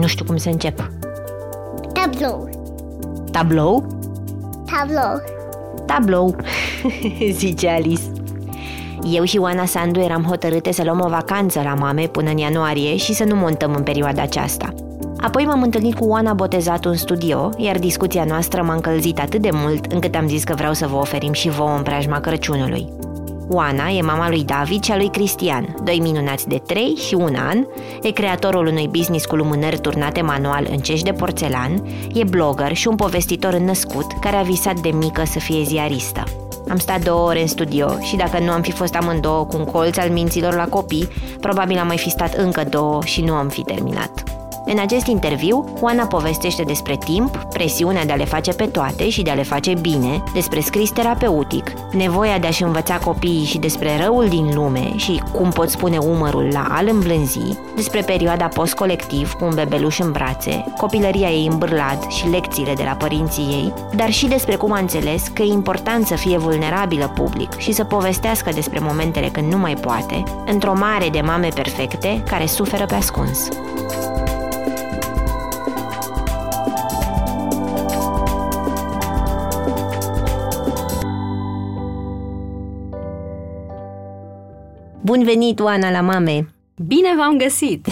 Nu știu cum să încep. Tablou. Tablou? Tablou. Tablou, zice Alice. Eu și Oana Sandu eram hotărâte să luăm o vacanță la mame până în ianuarie și să nu montăm în perioada aceasta. Apoi m-am întâlnit cu Oana botezat în studio, iar discuția noastră m-a încălzit atât de mult încât am zis că vreau să vă oferim și vouă în preajma Crăciunului. Oana e mama lui David și a lui Cristian, doi minunați de 3 și un an, e creatorul unui business cu lumânări turnate manual în cești de porțelan, e blogger și un povestitor înnăscut care a visat de mică să fie ziaristă. Am stat două ore în studio și dacă nu am fi fost amândouă cu un colț al minților la copii, probabil am mai fi stat încă două și nu am fi terminat. În acest interviu, Oana povestește despre timp, presiunea de a le face pe toate și de a le face bine, despre scris terapeutic, nevoia de a-și învăța copiii și despre răul din lume și cum pot spune umărul la al îmblânzi, despre perioada post-colectiv cu un bebeluș în brațe, copilăria ei în bârlad și lecțiile de la părinții ei, dar și despre cum a înțeles că e important să fie vulnerabilă public și să povestească despre momentele când nu mai poate, într-o mare de mame perfecte care suferă pe ascuns. Bun venit, Oana, la mame! Bine v-am găsit!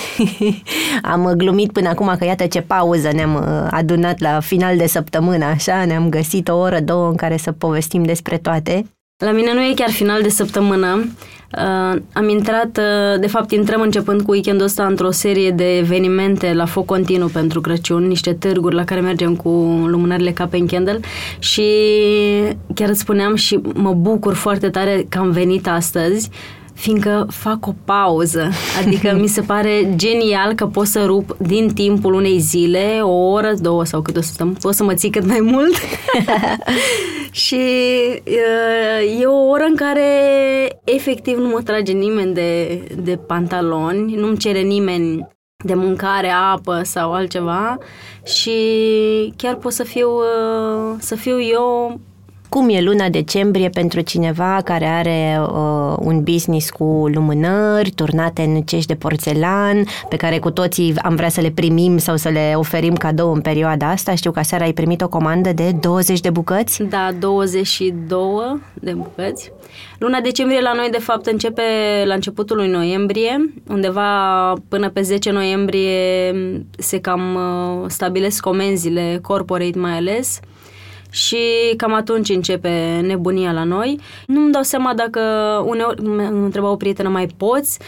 Am glumit până acum că iată ce pauză ne-am uh, adunat la final de săptămână, așa, ne-am găsit o oră, două în care să povestim despre toate. La mine nu e chiar final de săptămână. Uh, am intrat, uh, de fapt intrăm începând cu weekendul ăsta într-o serie de evenimente la foc continuu pentru Crăciun, niște târguri la care mergem cu lumânările ca pe Candle și chiar îți spuneam și mă bucur foarte tare că am venit astăzi fiindcă fac o pauză. Adică mi se pare genial că pot să rup din timpul unei zile, o oră, două sau cât o să stăm, pot să mă ții cât mai mult. și e o oră în care efectiv nu mă trage nimeni de, de pantaloni, nu-mi cere nimeni de mâncare, apă sau altceva și chiar pot să fiu, să fiu eu cum e luna decembrie pentru cineva care are uh, un business cu lumânări turnate în cești de porțelan, pe care cu toții am vrea să le primim sau să le oferim cadou în perioada asta. Știu că seara ai primit o comandă de 20 de bucăți? Da, 22 de bucăți. Luna decembrie la noi, de fapt, începe la începutul lui noiembrie, undeva până pe 10 noiembrie se cam uh, stabilesc comenzile corporate mai ales și cam atunci începe nebunia la noi. Nu-mi dau seama dacă uneori mă întreba o prietenă, mai poți?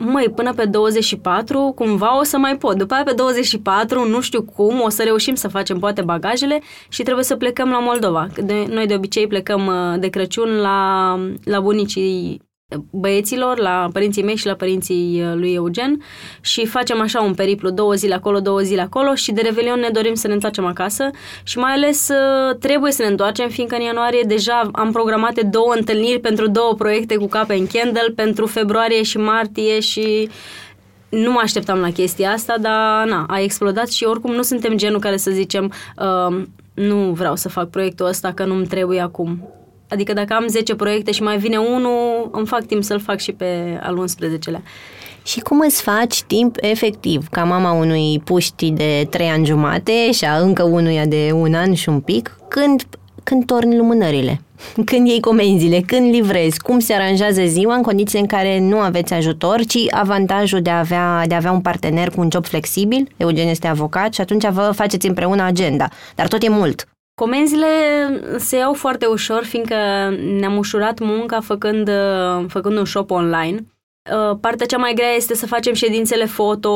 măi, până pe 24, cumva o să mai pot. După aia pe 24, nu știu cum, o să reușim să facem poate bagajele și trebuie să plecăm la Moldova. De, noi de obicei plecăm uh, de Crăciun la, la bunicii băieților, la părinții mei și la părinții uh, lui Eugen și facem așa un periplu, două zile acolo, două zile acolo și de Revelion ne dorim să ne întoarcem acasă și mai ales uh, trebuie să ne întoarcem fiindcă în ianuarie deja am programate două întâlniri pentru două proiecte cu Cape în Candle pentru februarie și martie și nu mă așteptam la chestia asta, dar na, a explodat și oricum nu suntem genul care să zicem uh, nu vreau să fac proiectul ăsta că nu-mi trebuie acum Adică dacă am 10 proiecte și mai vine unul, îmi fac timp să-l fac și pe al 11-lea. Și cum îți faci timp efectiv, ca mama unui puști de 3 ani jumate și a încă unuia de un an și un pic, când, când torni lumânările? Când iei comenzile, când livrezi, cum se aranjează ziua în condiții în care nu aveți ajutor, ci avantajul de a avea, de a avea un partener cu un job flexibil, Eugen este avocat și atunci vă faceți împreună agenda, dar tot e mult. Comenzile se iau foarte ușor, fiindcă ne-am ușurat munca făcând, făcând un shop online. Uh, Partea cea mai grea este să facem ședințele foto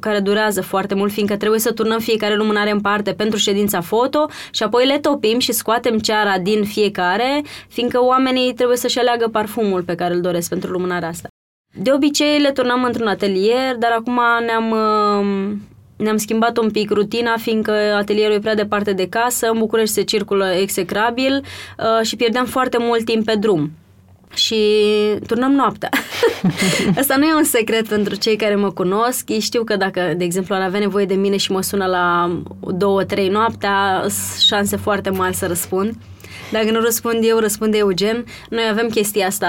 care durează foarte mult, fiindcă trebuie să turnăm fiecare lumânare în parte pentru ședința foto și apoi le topim și scoatem ceara din fiecare, fiindcă oamenii trebuie să-și aleagă parfumul pe care îl doresc pentru lumânarea asta. De obicei le turnăm într-un atelier, dar acum ne-am, uh, ne-am schimbat un pic rutina, fiindcă atelierul e prea departe de casă, în București se circulă execrabil uh, și pierdeam foarte mult timp pe drum și turnăm noaptea. Asta nu e un secret pentru cei care mă cunosc. Ei știu că dacă, de exemplu, ar avea nevoie de mine și mă sună la 2-3 noaptea, sunt șanse foarte mari să răspund. Dacă nu răspund eu, răspunde Eugen. Noi avem chestia asta,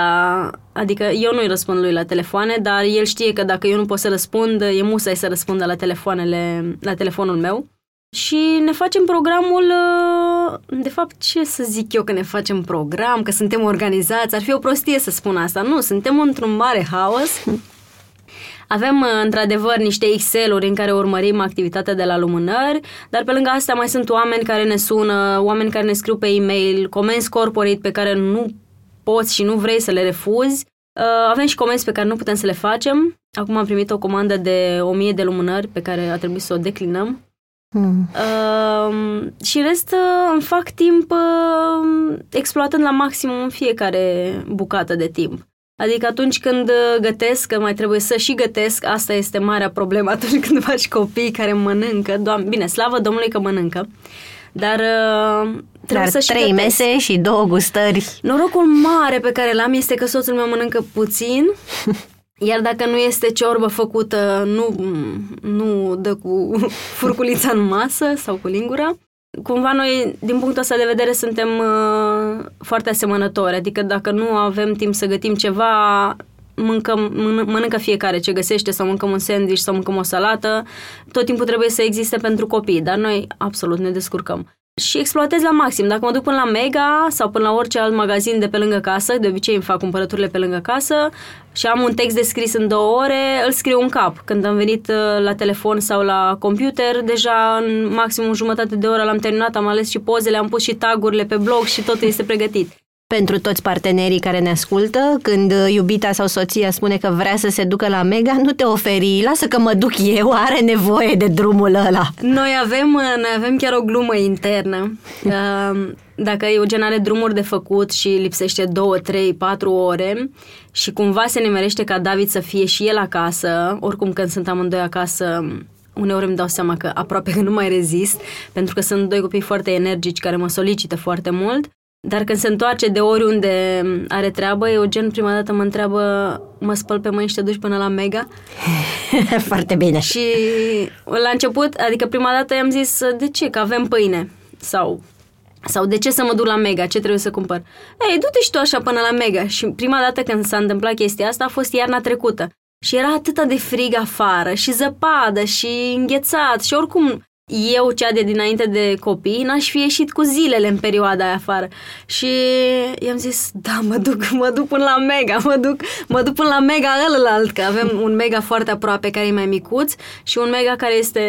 adică eu nu-i răspund lui la telefoane, dar el știe că dacă eu nu pot să răspund, e musai să răspundă la telefoanele, la telefonul meu și ne facem programul, uh, de fapt, ce să zic eu că ne facem program, că suntem organizați, ar fi o prostie să spun asta. Nu, suntem într-un mare haos. Avem, uh, într-adevăr, niște Excel-uri în care urmărim activitatea de la lumânări, dar pe lângă asta mai sunt oameni care ne sună, oameni care ne scriu pe e-mail, comenzi corporate pe care nu poți și nu vrei să le refuzi. Uh, avem și comenzi pe care nu putem să le facem. Acum am primit o comandă de 1000 de lumânări pe care a trebuit să o declinăm Hmm. Uh, și rest uh, îmi fac timp uh, exploatând la maximum în fiecare bucată de timp. Adică atunci când uh, gătesc, că mai trebuie să și gătesc, asta este marea problemă atunci când faci copii care mănâncă. Doamne, bine, slavă Domnului că mănâncă. Dar uh, trebuie Dar să trei și gătesc. mese și două gustări. Norocul mare pe care l-am este că soțul meu mănâncă puțin Iar dacă nu este ciorbă făcută, nu, nu dă cu furculița în masă sau cu lingura. Cumva noi, din punctul ăsta de vedere, suntem uh, foarte asemănători. Adică dacă nu avem timp să gătim ceva, mâncăm, mân- mănâncă fiecare ce găsește sau mâncăm un sandwich sau mâncăm o salată. Tot timpul trebuie să existe pentru copii, dar noi absolut ne descurcăm și exploatez la maxim. Dacă mă duc până la Mega sau până la orice alt magazin de pe lângă casă, de obicei îmi fac cumpărăturile pe lângă casă și am un text de scris în două ore, îl scriu în cap. Când am venit uh, la telefon sau la computer, deja în maximum jumătate de oră l-am terminat, am ales și pozele, am pus și tagurile pe blog și totul este pregătit pentru toți partenerii care ne ascultă, când iubita sau soția spune că vrea să se ducă la Mega, nu te oferi, lasă că mă duc eu, are nevoie de drumul ăla. Noi avem, noi avem chiar o glumă internă. Dacă Eugen are drumuri de făcut și lipsește 2, 3, 4 ore și cumva se nimerește ca David să fie și el acasă, oricum când sunt amândoi acasă, uneori îmi dau seama că aproape că nu mai rezist, pentru că sunt doi copii foarte energici care mă solicită foarte mult. Dar când se întoarce de oriunde are treabă, Eugen prima dată mă întreabă, mă spăl pe mâini și te duci până la Mega? Foarte bine. Și la început, adică prima dată i-am zis, de ce? Că avem pâine. Sau sau de ce să mă duc la Mega? Ce trebuie să cumpăr? Ei, du-te și tu așa până la Mega. Și prima dată când s-a întâmplat chestia asta a fost iarna trecută. Și era atât de frig afară și zăpadă și înghețat și oricum eu, cea de dinainte de copii, n-aș fi ieșit cu zilele în perioada aia afară. Și i-am zis, da, mă duc, mă duc până la Mega, mă duc, mă duc până la Mega ălălalt, că avem un Mega foarte aproape care e mai micuț și un Mega care este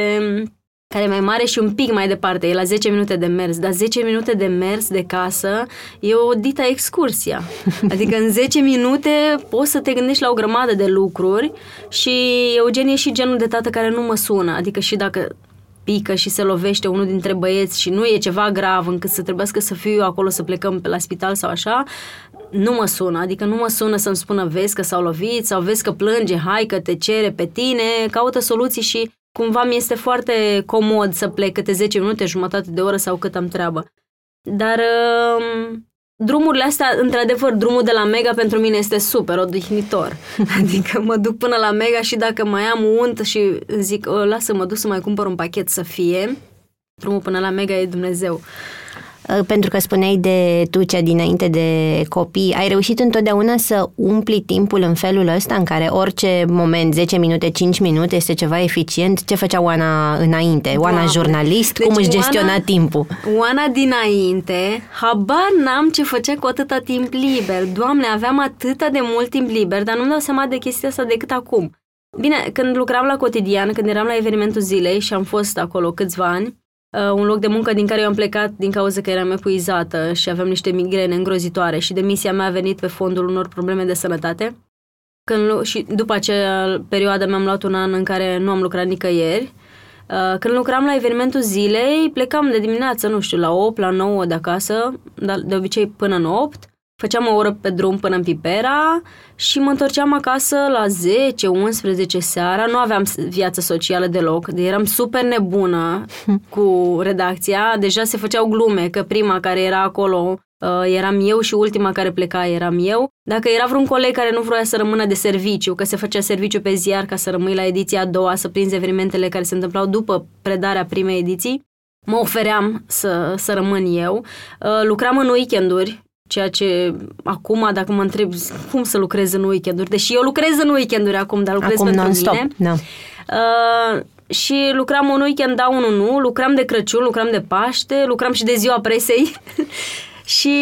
care e mai mare și un pic mai departe, e la 10 minute de mers, dar 10 minute de mers de casă e o dita excursia. Adică în 10 minute poți să te gândești la o grămadă de lucruri și Eugen e și genul de tată care nu mă sună, adică și dacă pică și se lovește unul dintre băieți și nu e ceva grav încât să trebuiască să fiu eu acolo să plecăm pe la spital sau așa, nu mă sună, adică nu mă sună să-mi spună vezi că s-au lovit sau vezi că plânge, hai că te cere pe tine, caută soluții și cumva mi este foarte comod să plec câte 10 minute, jumătate de oră sau cât am treabă. Dar um, drumurile astea, într-adevăr, drumul de la Mega pentru mine este super odihnitor. Adică mă duc până la Mega și dacă mai am unt și zic, lasă mă duc să mai cumpăr un pachet să fie, drumul până la Mega e Dumnezeu. Uh, pentru că spuneai de tu cea dinainte de copii, ai reușit întotdeauna să umpli timpul în felul ăsta în care orice moment, 10 minute, 5 minute este ceva eficient? Ce făcea Oana înainte? Oana Doamne. jurnalist? Deci Cum își Oana- gestiona timpul? Oana dinainte, habar n-am ce făcea cu atâta timp liber. Doamne, aveam atâta de mult timp liber, dar nu-mi dau seama de chestia asta decât acum. Bine, când lucram la cotidian, când eram la evenimentul zilei și am fost acolo câțiva ani, uh, un loc de muncă din care eu am plecat din cauza că eram epuizată și aveam niște migrene îngrozitoare și demisia mea a venit pe fondul unor probleme de sănătate. când, și după acea perioadă mi-am luat un an în care nu am lucrat nicăieri. Uh, când lucram la evenimentul zilei, plecam de dimineață, nu știu, la 8, la 9 de acasă, dar de obicei până în 8. Făceam o oră pe drum până în Pipera și mă întorceam acasă la 10-11 seara. Nu aveam viață socială deloc, de eram super nebună cu redacția. Deja se făceau glume că prima care era acolo uh, eram eu și ultima care pleca eram eu. Dacă era vreun coleg care nu vroia să rămână de serviciu, că se făcea serviciu pe ziar ca să rămâi la ediția a doua, să prinzi evenimentele care se întâmplau după predarea primei ediții, mă ofeream să, să rămân eu. Uh, lucram în weekenduri, ceea ce acum, dacă mă întreb cum să lucrez în weekenduri, deși eu lucrez în weekenduri acum, dar lucrez Acum pentru non-stop. mine. Da. Uh, și lucram un weekend, da, unul nu, lucram de Crăciun, lucram de Paște, lucram și de ziua presei și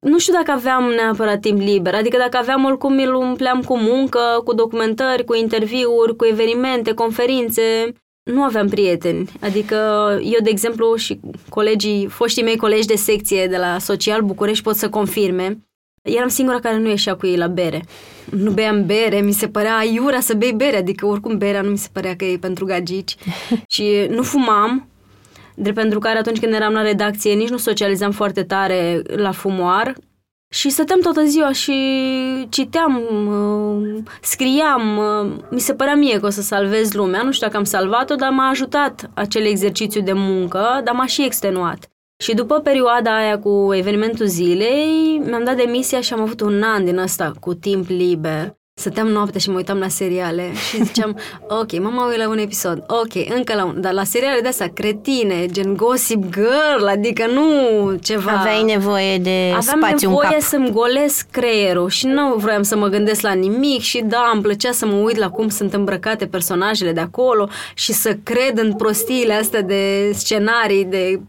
nu știu dacă aveam neapărat timp liber, adică dacă aveam oricum îl umpleam cu muncă, cu documentări, cu interviuri, cu evenimente, conferințe, nu aveam prieteni. Adică eu, de exemplu, și colegii, foștii mei colegi de secție de la Social București pot să confirme, eram singura care nu ieșea cu ei la bere. Nu beam bere, mi se părea aiurea să bei bere, adică oricum berea nu mi se părea că e pentru gagici. și nu fumam, drept pentru care atunci când eram la redacție nici nu socializam foarte tare la fumoar și stăteam toată ziua și citeam, uh, scriam, uh, mi se părea mie că o să salvez lumea, nu știu dacă am salvat-o, dar m-a ajutat acel exercițiu de muncă, dar m-a și extenuat. Și după perioada aia cu evenimentul zilei, mi-am dat demisia și am avut un an din ăsta cu timp liber. Stăteam noapte și mă uitam la seriale și ziceam, ok, mă mai uit la un episod, ok, încă la un, dar la seriale de astea cretine, gen Gossip Girl, adică nu ceva... Aveai nevoie de Aveam spațiu în nevoie cap. să-mi golesc creierul și nu vroiam să mă gândesc la nimic și da, îmi plăcea să mă uit la cum sunt îmbrăcate personajele de acolo și să cred în prostiile astea de scenarii, de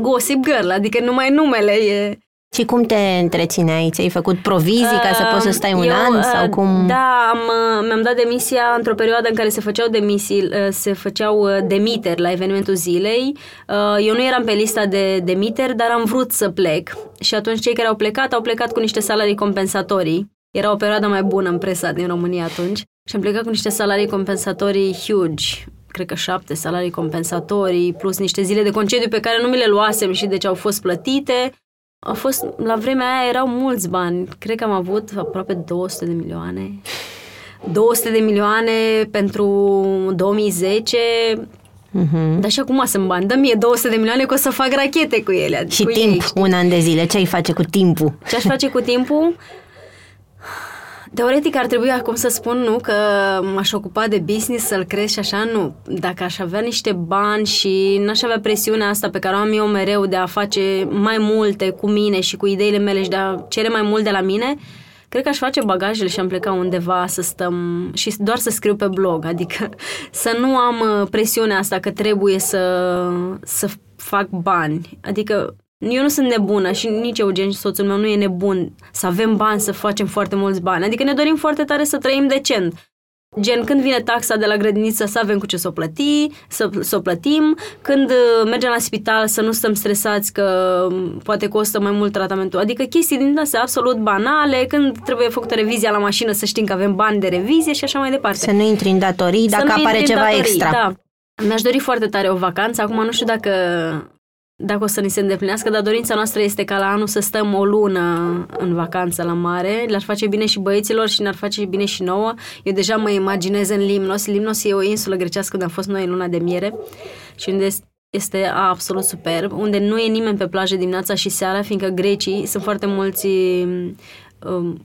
Gossip Girl, adică numai numele e... Și cum te întrețineai? Ți-ai făcut provizii ca să poți să stai un Eu, an? uh, Sau cum? Da, am, uh, mi-am dat demisia într-o perioadă în care se făceau demisii, uh, se făceau uh, demiteri la evenimentul zilei. Uh, Eu nu eram pe lista de demiteri, dar am vrut să plec. Și atunci cei care au plecat, au plecat cu niște salarii compensatorii. Era o perioadă mai bună în presa din România atunci. Și am plecat cu niște salarii compensatorii huge cred că șapte salarii compensatorii, plus niște zile de concediu pe care nu mi le luasem și deci au fost plătite. A fost, la vremea aia erau mulți bani. Cred că am avut aproape 200 de milioane. 200 de milioane pentru 2010. Mhm. Dar și acum sunt bani. Dă mie 200 de milioane că o să fac rachete cu ele. Și cu timp, Ei. un an de zile. Ce ai face cu timpul? Ce aș face cu timpul? Teoretic ar trebui acum să spun nu că m-aș ocupa de business, să-l cresc și așa, nu. Dacă aș avea niște bani și n-aș avea presiunea asta pe care o am eu mereu de a face mai multe cu mine și cu ideile mele și de a cere mai mult de la mine, cred că aș face bagajele și am pleca undeva să stăm și doar să scriu pe blog, adică să nu am uh, presiunea asta că trebuie să, să fac bani. Adică eu nu sunt nebună și nici Eugen, soțul meu, nu e nebun să avem bani, să facem foarte mulți bani. Adică ne dorim foarte tare să trăim decent. Gen, când vine taxa de la grădiniță să avem cu ce să o plăti, să, să o plătim, când uh, mergem la spital să nu stăm stresați că um, poate costă mai mult tratamentul. Adică chestii din astea absolut banale, când trebuie făcută revizia la mașină să știm că avem bani de revizie și așa mai departe. Să nu intri în datorii Să dacă nu apare intri în ceva datorii, extra. Da. Mi-aș dori foarte tare o vacanță. Acum nu știu dacă, dacă o să ni se îndeplinească, dar dorința noastră este ca la anul să stăm o lună în vacanță la mare. Le-ar face bine și băieților și ne-ar face bine și nouă. Eu deja mă imaginez în Limnos. Limnos e o insulă grecească unde am fost noi în luna de miere și unde este absolut superb, unde nu e nimeni pe plajă dimineața și seara, fiindcă grecii sunt foarte mulți um,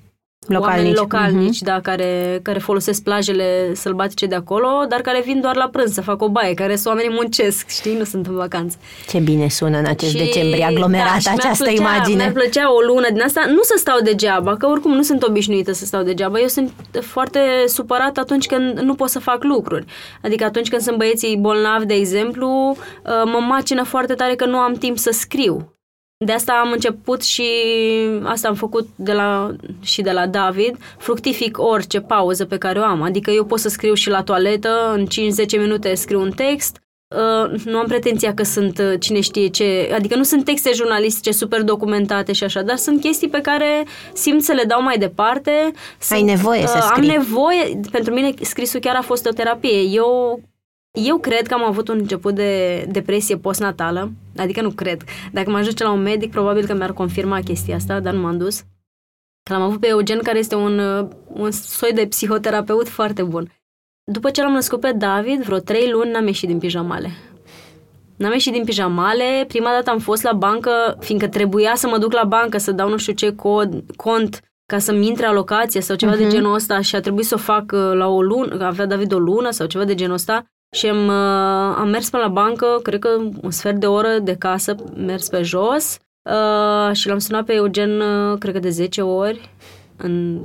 Localnici. oameni localnici, da, care, care folosesc plajele sălbatice de acolo, dar care vin doar la prânz să fac o baie, care sunt oamenii muncesc, știi, nu sunt în vacanță. Ce bine sună în acest Și- decembrie aglomerat da, și mi-ar această plăcea, imagine. Mi-ar plăcea o lună din asta, nu să stau degeaba, că oricum nu sunt obișnuită să stau degeaba. Eu sunt foarte supărată atunci când nu pot să fac lucruri. Adică atunci când sunt băieții bolnavi, de exemplu, uh, mă macină foarte tare că nu am timp să scriu. De asta am început și asta am făcut de la, și de la David, fructific orice pauză pe care o am. Adică eu pot să scriu și la toaletă, în 5-10 minute scriu un text, Uh, nu am pretenția că sunt uh, cine știe ce, adică nu sunt texte jurnalistice super documentate și așa, dar sunt chestii pe care simt să le dau mai departe. Sunt, Ai nevoie să uh, Am scrii. nevoie, pentru mine scrisul chiar a fost o terapie. Eu eu cred că am avut un început de depresie postnatală, adică nu cred. Dacă mă ajunge la un medic, probabil că mi-ar confirma chestia asta, dar nu m-am dus. L-am avut pe Eugen, care este un, uh, un soi de psihoterapeut foarte bun. După ce l-am născut pe David, vreo trei luni n-am ieșit din pijamale. N-am ieșit din pijamale, prima dată am fost la bancă, fiindcă trebuia să mă duc la bancă să dau nu știu ce cod, cont ca să-mi intre alocație sau ceva uh-huh. de genul ăsta și a trebuit să o fac uh, la o lună, că avea David o lună sau ceva de genul ăsta și am, uh, am mers până la bancă, cred că un sfert de oră de casă, mers pe jos uh, și l-am sunat pe Eugen, uh, cred că de 10 ori, în,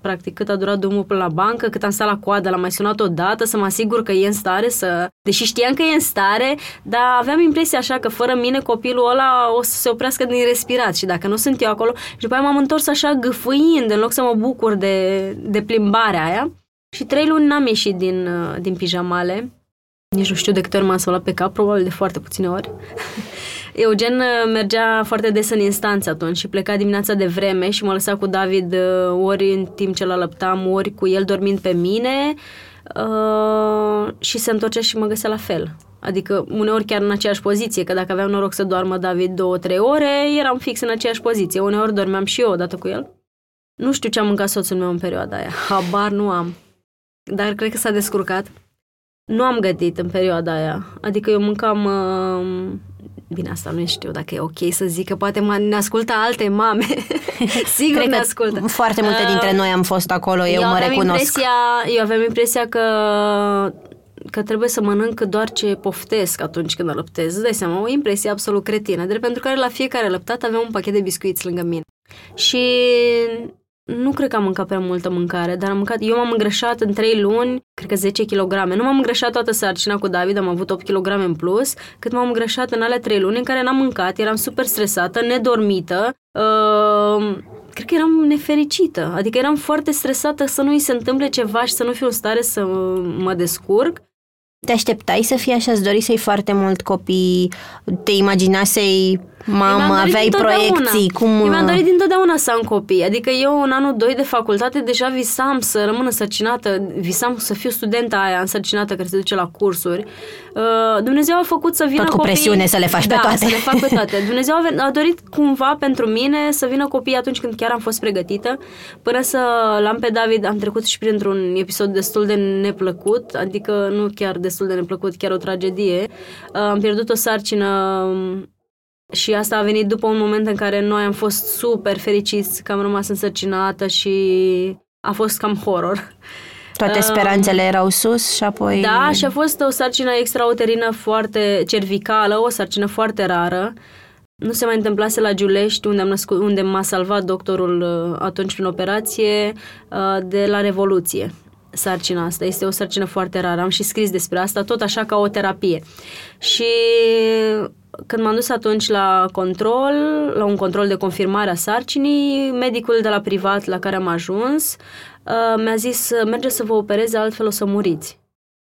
practic cât a durat drumul până la bancă, cât am stat la coadă, l-am mai sunat o dată să mă asigur că e în stare să... Deși știam că e în stare, dar aveam impresia așa că fără mine copilul ăla o să se oprească din respirat și dacă nu sunt eu acolo... Și după aia m-am întors așa gâfâind în loc să mă bucur de, de plimbarea aia. Și trei luni n-am ieșit din, uh, din pijamale. Nici nu știu de câte ori m-am spălat pe cap, probabil de foarte puține ori. Eugen uh, mergea foarte des în instanță atunci și pleca dimineața de vreme și mă lăsa cu David uh, ori în timp ce l lăptam, ori cu el dormind pe mine uh, și se întorcea și mă găsea la fel. Adică uneori chiar în aceeași poziție, că dacă aveam noroc să doarmă David două, trei ore, eram fix în aceeași poziție. Uneori dormeam și eu odată cu el. Nu știu ce a mâncat soțul meu în perioada aia. Habar nu am. Dar cred că s-a descurcat. Nu am gătit în perioada aia. Adică eu mâncam... Uh, bine, asta nu știu dacă e ok să zic, că poate mă- ne ascultă alte mame. Sigur Cred ne că ascultă. foarte multe Uh, dintre noi am fost acolo, eu, mă aveam recunosc. Impresia, eu aveam impresia că că trebuie să mănânc doar ce poftesc atunci când alăptez. Îți dai seama, o impresie absolut cretină, drept pentru care la fiecare lăptat aveam un pachet de biscuiți lângă mine. Și nu cred că am mâncat prea multă mâncare, dar am mâncat, eu m-am îngrășat în 3 luni, cred că 10 kg. Nu m-am îngrășat toată sarcina cu David, am avut 8 kg în plus, cât m-am îngrășat în alea 3 luni în care n-am mâncat, eram super stresată, nedormită, uh, cred că eram nefericită. Adică eram foarte stresată să nu îi se întâmple ceva și să nu fiu în stare să mă descurc. Te așteptai să fii așa, îți dori să-i foarte mult copii, te imagina să-i mamă, Mi-am dorit aveai dintotdeauna. proiecții, cum... Eu mi-am dorit dintotdeauna să am copii. Adică eu în anul 2 de facultate deja visam să rămân însărcinată, visam să fiu studenta aia însărcinată care se duce la cursuri. Uh, Dumnezeu a făcut să vină Tot cu copii... presiune să le faci pe da, toate. să le fac pe toate. Dumnezeu a, ven- a dorit cumva pentru mine să vină copii atunci când chiar am fost pregătită. Până să l-am pe David, am trecut și printr-un episod destul de neplăcut, adică nu chiar destul de neplăcut, chiar o tragedie. Uh, am pierdut o sarcină um, și asta a venit după un moment în care noi am fost super fericiți că am rămas însărcinată și a fost cam horror. Toate speranțele erau sus și apoi... Da, și a fost o sarcină extrauterină foarte cervicală, o sarcină foarte rară. Nu se mai întâmplase la Giulești, unde, am născut, unde m-a salvat doctorul uh, atunci prin operație, uh, de la Revoluție. Sarcina asta este o sarcină foarte rară. Am și scris despre asta, tot așa ca o terapie. Și când m-am dus atunci la control, la un control de confirmare a sarcinii, medicul de la privat la care am ajuns uh, mi-a zis, merge să vă opereze, altfel o să muriți.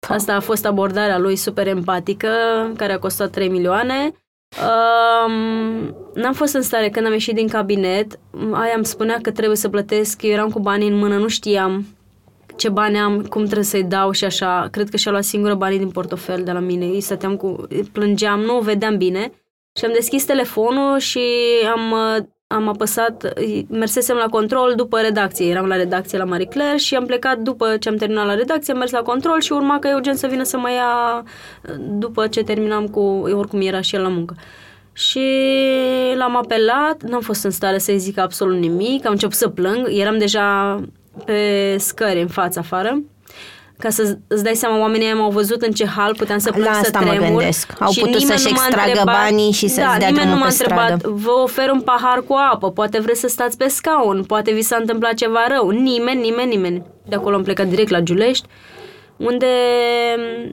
Asta a fost abordarea lui super empatică, care a costat 3 milioane. Um, n-am fost în stare când am ieșit din cabinet, aia îmi spunea că trebuie să plătesc, eu eram cu banii în mână, nu știam ce bani am, cum trebuie să-i dau și așa. Cred că și-a luat singură banii din portofel de la mine. Îi stăteam cu... plângeam, nu o vedeam bine. Și am deschis telefonul și am, uh, am apăsat, mersesem la control după redacție. Eram la redacție la Marie Claire și am plecat după ce am terminat la redacție, am mers la control și urma că Eugen să vină să mă ia uh, după ce terminam cu, oricum era și el la muncă. Și l-am apelat, n-am fost în stare să-i zic absolut nimic, am început să plâng, eram deja pe scări în fața afară. Ca să îți dai seama, oamenii aia m-au văzut în ce hal puteam să plâng, La să asta mă tremur. gândesc. Au și putut nimeni să-și nu m-a extragă întrebat- banii și să-ți da, dea nimeni drumul nu m-a pe întrebat, stradă. vă ofer un pahar cu apă, poate vreți să stați pe scaun, poate vi s-a întâmplat ceva rău. Nimeni, nimeni, nimeni. De acolo am plecat direct la Giulești, unde uh,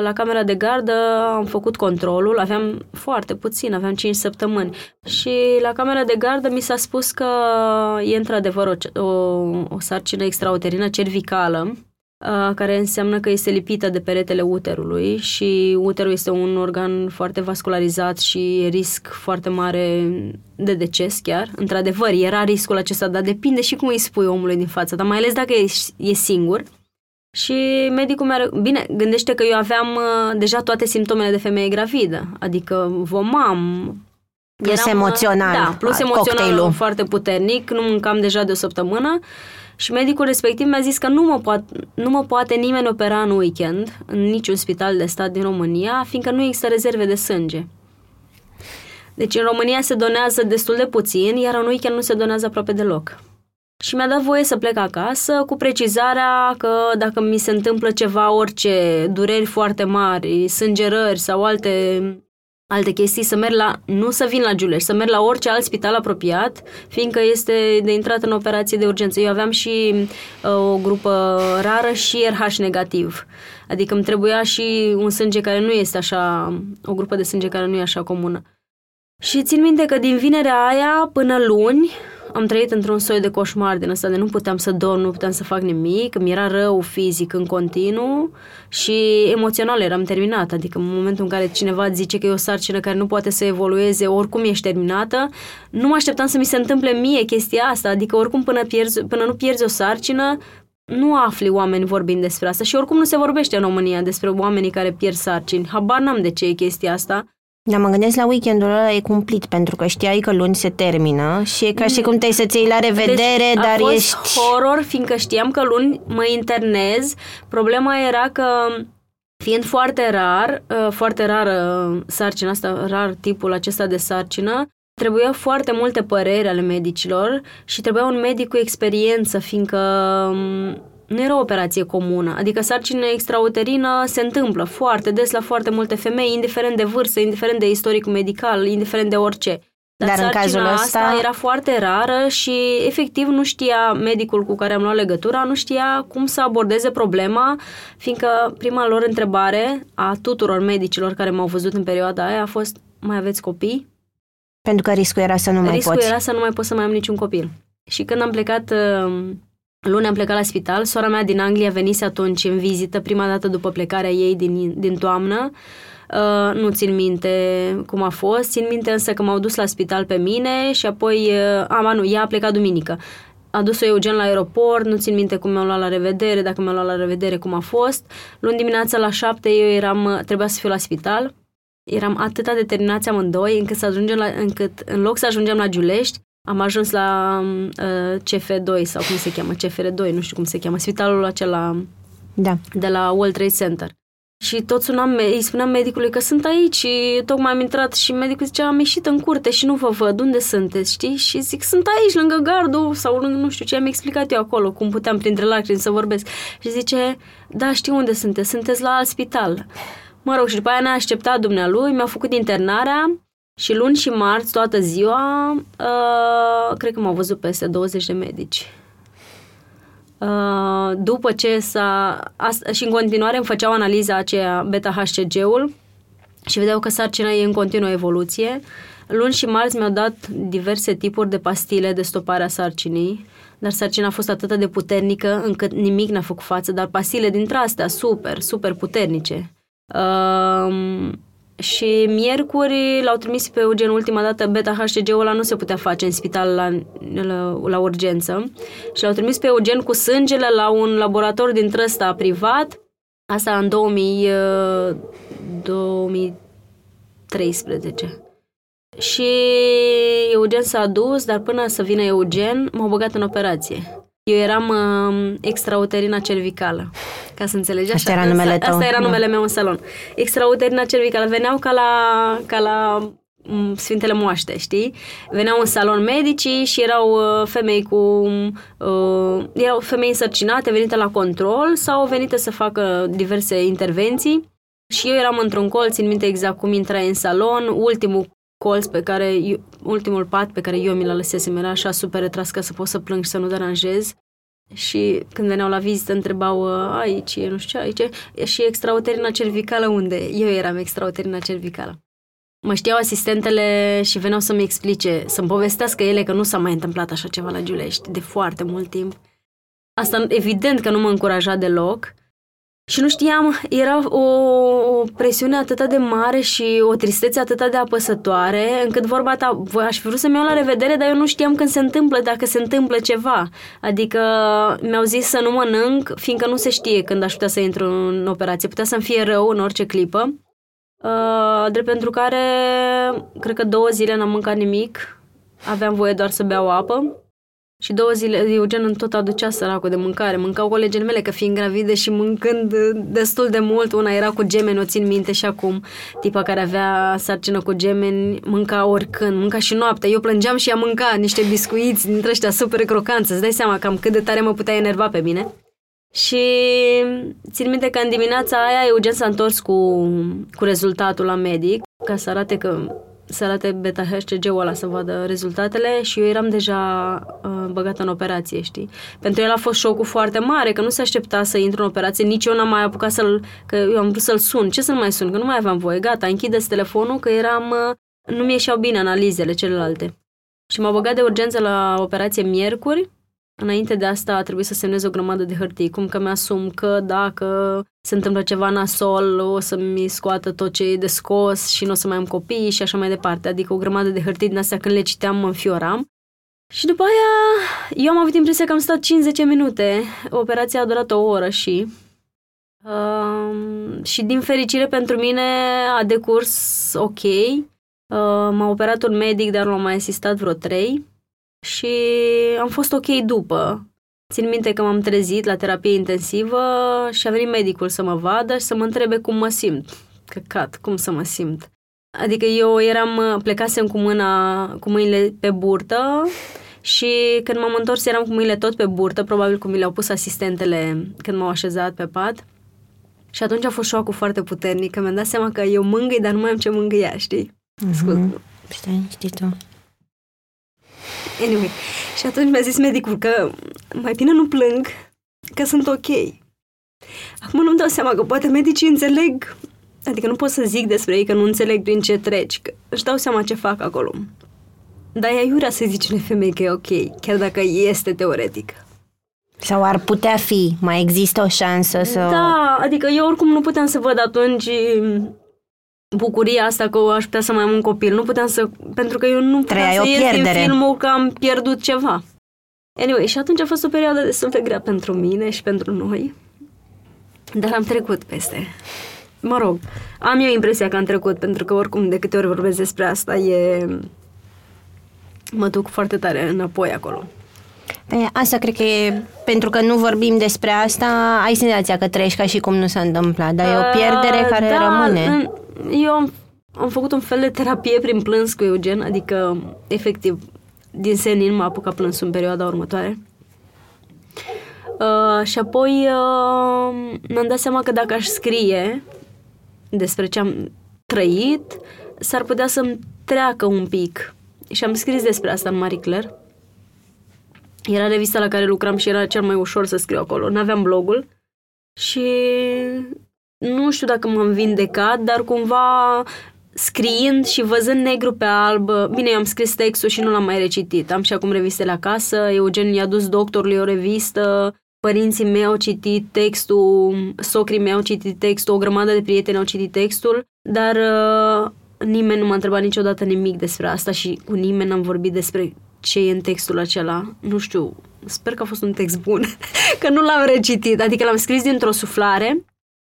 la camera de gardă am făcut controlul, aveam foarte puțin, aveam 5 săptămâni. Și la camera de gardă mi s-a spus că e într-adevăr o, o, o sarcină extrauterină cervicală, uh, care înseamnă că este lipită de peretele uterului și uterul este un organ foarte vascularizat și risc foarte mare de deces chiar. Într-adevăr, era riscul acesta, dar depinde și cum îi spui omului din față, dar mai ales dacă e, e singur. Și medicul mi-a... Bine, gândește că eu aveam uh, deja toate simptomele de femeie gravidă, adică vomam, Plus Eram, emoțional. Da, plus emoțional cocktailul. foarte puternic, nu mâncam deja de o săptămână și medicul respectiv mi-a zis că nu mă, poate, nu mă poate nimeni opera în weekend în niciun spital de stat din România, fiindcă nu există rezerve de sânge. Deci în România se donează destul de puțin, iar în weekend nu se donează aproape deloc. Și mi-a dat voie să plec acasă cu precizarea că dacă mi se întâmplă ceva, orice, dureri foarte mari, sângerări sau alte alte chestii, să merg la, nu să vin la Giuleș, să merg la orice alt spital apropiat, fiindcă este de intrat în operație de urgență. Eu aveam și uh, o grupă rară și RH negativ. Adică îmi trebuia și un sânge care nu este așa, o grupă de sânge care nu e așa comună. Și țin minte că din vinerea aia până luni am trăit într-un soi de coșmar din ăsta de nu puteam să dorm, nu puteam să fac nimic, mi era rău fizic în continuu și emoțional eram terminată. Adică în momentul în care cineva zice că e o sarcină care nu poate să evolueze, oricum ești terminată, nu mă așteptam să mi se întâmple mie chestia asta. Adică oricum până, pierzi, până nu pierzi o sarcină, nu afli oameni vorbind despre asta și oricum nu se vorbește în România despre oamenii care pierd sarcini. Habar n-am de ce e chestia asta. Da, mă gândesc la weekendul ăla e cumplit, pentru că știai că luni se termină și e ca și cum te-ai să-ți iei la revedere, deci dar a fost ești... horror, fiindcă știam că luni mă internez. Problema era că fiind foarte rar, uh, foarte rară sarcina asta, rar tipul acesta de sarcină, trebuia foarte multe păreri ale medicilor și trebuia un medic cu experiență, fiindcă um, nu era o operație comună, adică sarcină extrauterină se întâmplă foarte des la foarte multe femei, indiferent de vârstă, indiferent de istoric medical, indiferent de orice. Dar, Dar în cazul ăsta asta era foarte rară și efectiv nu știa medicul cu care am luat legătura, nu știa cum să abordeze problema, fiindcă prima lor întrebare a tuturor medicilor care m-au văzut în perioada aia a fost mai aveți copii? Pentru că riscul era să nu mai riscul poți. era să nu mai pot să mai am niciun copil. Și când am plecat uh, Luni am plecat la spital, sora mea din Anglia venise atunci în vizită, prima dată după plecarea ei din, din toamnă. Uh, nu țin minte cum a fost, țin minte însă că m-au dus la spital pe mine și apoi, uh, ama nu, ea a plecat duminică. A dus-o Eugen la aeroport, nu țin minte cum mi-au luat la revedere, dacă mi-au luat la revedere, cum a fost. Luni dimineața la șapte eu eram, trebuia să fiu la spital. Eram atât de determinați amândoi încât, să ajungem la, încât în loc să ajungem la Giulești, am ajuns la uh, CF2 sau cum se cheamă, CFR2, nu știu cum se cheamă, spitalul acela da. de la World Trade Center. Și tot sunam, îi spuneam medicului că sunt aici și tocmai am intrat și medicul zicea am ieșit în curte și nu vă văd, unde sunteți, știi? Și zic, sunt aici, lângă gardul sau lângă, nu știu ce, am explicat eu acolo, cum puteam printre lacrimi să vorbesc. Și zice, da, știu unde sunteți, sunteți la alt spital. Mă rog, și după aia ne-a așteptat dumnealui, mi-a făcut internarea și luni și marți, toată ziua, uh, cred că m-au văzut peste 20 de medici. Uh, după ce s-a... Asta, și în continuare îmi făceau analiza aceea beta-HCG-ul și vedeau că sarcina e în continuă evoluție. Luni și marți mi-au dat diverse tipuri de pastile de stopare a sarcinii, dar sarcina a fost atât de puternică încât nimic n-a făcut față, dar pastile dintre astea super, super puternice. Uh, și miercuri l-au trimis pe Eugen ultima dată, beta-HCG-ul ăla nu se putea face în spital la, la, la urgență. Și l-au trimis pe Eugen cu sângele la un laborator din ăsta privat, asta în 2000, 2013. Și Eugen s-a dus, dar până să vină Eugen, m-au băgat în operație. Eu eram uh, extrauterina cervicală, ca să înțelegi așa. Asta era numele tău. Asta era da. numele meu în salon. Extrauterina cervicală. Veneau ca la, ca la mm, Sfintele Moaște, știi? Veneau în salon medicii și erau uh, femei cu... Uh, erau femei însărcinate, venite la control sau venite să facă diverse intervenții. Și eu eram într-un colț, țin minte exact cum intrai în salon, ultimul colț pe care, ultimul pat pe care eu mi l lăsesem era așa super retras ca să pot să plâng și să nu deranjez. Și când veneau la vizită întrebau aici, nu știu ce, aici și extrauterina cervicală unde? Eu eram extrauterina cervicală. Mă știau asistentele și veneau să-mi explice, să-mi povestească ele că nu s-a mai întâmplat așa ceva la Giulești de foarte mult timp. Asta evident că nu mă încuraja deloc. Și nu știam, era o, o presiune atât de mare și o tristețe atât de apăsătoare, încât vorba ta, voi aș fi vrut să-mi iau la revedere, dar eu nu știam când se întâmplă, dacă se întâmplă ceva. Adică mi-au zis să nu mănânc, fiindcă nu se știe când aș putea să intru în operație. Putea să-mi fie rău în orice clipă. Uh, drept pentru care, cred că două zile n-am mâncat nimic, aveam voie doar să beau apă. Și două zile, Eugen tot aducea săracul de mâncare. Mâncau colegele mele, că fiind gravide și mâncând destul de mult, una era cu gemeni, o țin minte și acum, tipa care avea sarcină cu gemeni, mânca oricând, mânca și noaptea. Eu plângeam și ea mânca niște biscuiți dintre ăștia super crocanți. Îți dai seama cam cât de tare mă putea enerva pe mine. Și țin minte că în dimineața aia Eugen s-a întors cu, cu rezultatul la medic ca să arate că să arate beta-HCG-ul ăla să vadă rezultatele și eu eram deja uh, băgată în operație, știi? Pentru el a fost șocul foarte mare, că nu se aștepta să intru în operație, nici eu n-am mai apucat să-l, că eu am vrut să-l sun. Ce să-l mai sun? Că nu mai aveam voie. Gata, închideți telefonul, că eram, uh, nu mi ieșeau bine analizele celelalte. Și m-a băgat de urgență la operație miercuri, Înainte de asta a trebuit să semnez o grămadă de hârtii, cum că mi-asum că dacă se întâmplă ceva nasol, o să-mi scoată tot ce e de scos și nu o să mai am copii și așa mai departe. Adică o grămadă de hârtii din astea când le citeam mă înfioram. Și după aia eu am avut impresia că am stat 50 minute. Operația a durat o oră și... Uh, și din fericire pentru mine a decurs ok. Uh, m-a operat un medic, dar l-a mai asistat vreo trei și am fost ok după. Țin minte că m-am trezit la terapie intensivă și a venit medicul să mă vadă și să mă întrebe cum mă simt. Căcat, cum să mă simt. Adică eu eram, plecasem cu mâna, cu mâinile pe burtă și când m-am întors eram cu mâinile tot pe burtă, probabil cum mi le-au pus asistentele când m-au așezat pe pat. Și atunci a fost șocul foarte puternic, că mi-am dat seama că eu mângâi, dar nu mai am ce mângâia, știi? Mm-hmm. Scuze. Stai, știi tu. Anyway. Și atunci mi-a zis medicul că mai bine nu plâng, că sunt ok. Acum nu-mi dau seama că poate medicii înțeleg, adică nu pot să zic despre ei că nu înțeleg prin ce treci, că își dau seama ce fac acolo. Dar e iurea să zici unei femei că e ok, chiar dacă este teoretic. Sau ar putea fi, mai există o șansă să... Da, adică eu oricum nu puteam să văd atunci bucuria asta că aș putea să mai am un copil. Nu puteam să... Pentru că eu nu puteam Trăiai să o ies din pierdere. filmul că am pierdut ceva. Anyway, și atunci a fost o perioadă destul de grea pentru mine și pentru noi. Dar am trecut peste. Mă rog, am eu impresia că am trecut, pentru că oricum de câte ori vorbesc despre asta e... Mă duc foarte tare înapoi acolo. Păi, asta cred că e, pentru că nu vorbim despre asta, ai senzația că trăiești ca și cum nu s-a întâmplat, dar e o pierdere Uh, care da, rămâne. în- Eu am, am făcut un fel de terapie prin plâns cu Eugen, adică, efectiv, din senin m-a apucat plâns în perioada următoare. Uh, și apoi uh, mi-am dat seama că dacă aș scrie despre ce am trăit, s-ar putea să-mi treacă un pic. Și am scris despre asta în Marie Claire. Era revista la care lucram și era cel mai ușor să scriu acolo. N-aveam blogul. Și nu știu dacă m-am vindecat, dar cumva scriind și văzând negru pe alb, bine, eu am scris textul și nu l-am mai recitit. Am și acum revistele acasă, Eugen i-a dus doctorului o revistă, părinții mei au citit textul, socrii mei au citit textul, o grămadă de prieteni au citit textul, dar uh, nimeni nu m-a întrebat niciodată nimic despre asta și cu nimeni n-am vorbit despre ce e în textul acela. Nu știu, sper că a fost un text bun, că nu l-am recitit, adică l-am scris dintr-o suflare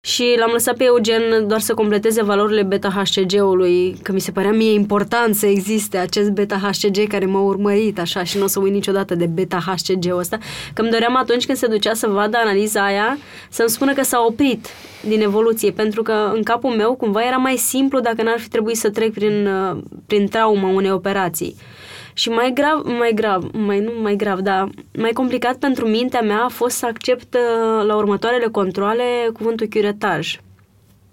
și l-am lăsat pe Eugen doar să completeze valorile beta-HCG-ului, că mi se părea mie important să existe acest beta-HCG care m-a urmărit așa și nu o să uit niciodată de beta-HCG-ul ăsta, că îmi doream atunci când se ducea să vadă analiza aia să-mi spună că s-a oprit din evoluție, pentru că în capul meu cumva era mai simplu dacă n-ar fi trebuit să trec prin, uh, prin trauma unei operații. Și mai grav, mai grav, mai nu mai grav, dar mai complicat pentru mintea mea a fost să accept uh, la următoarele controle cuvântul curetaj.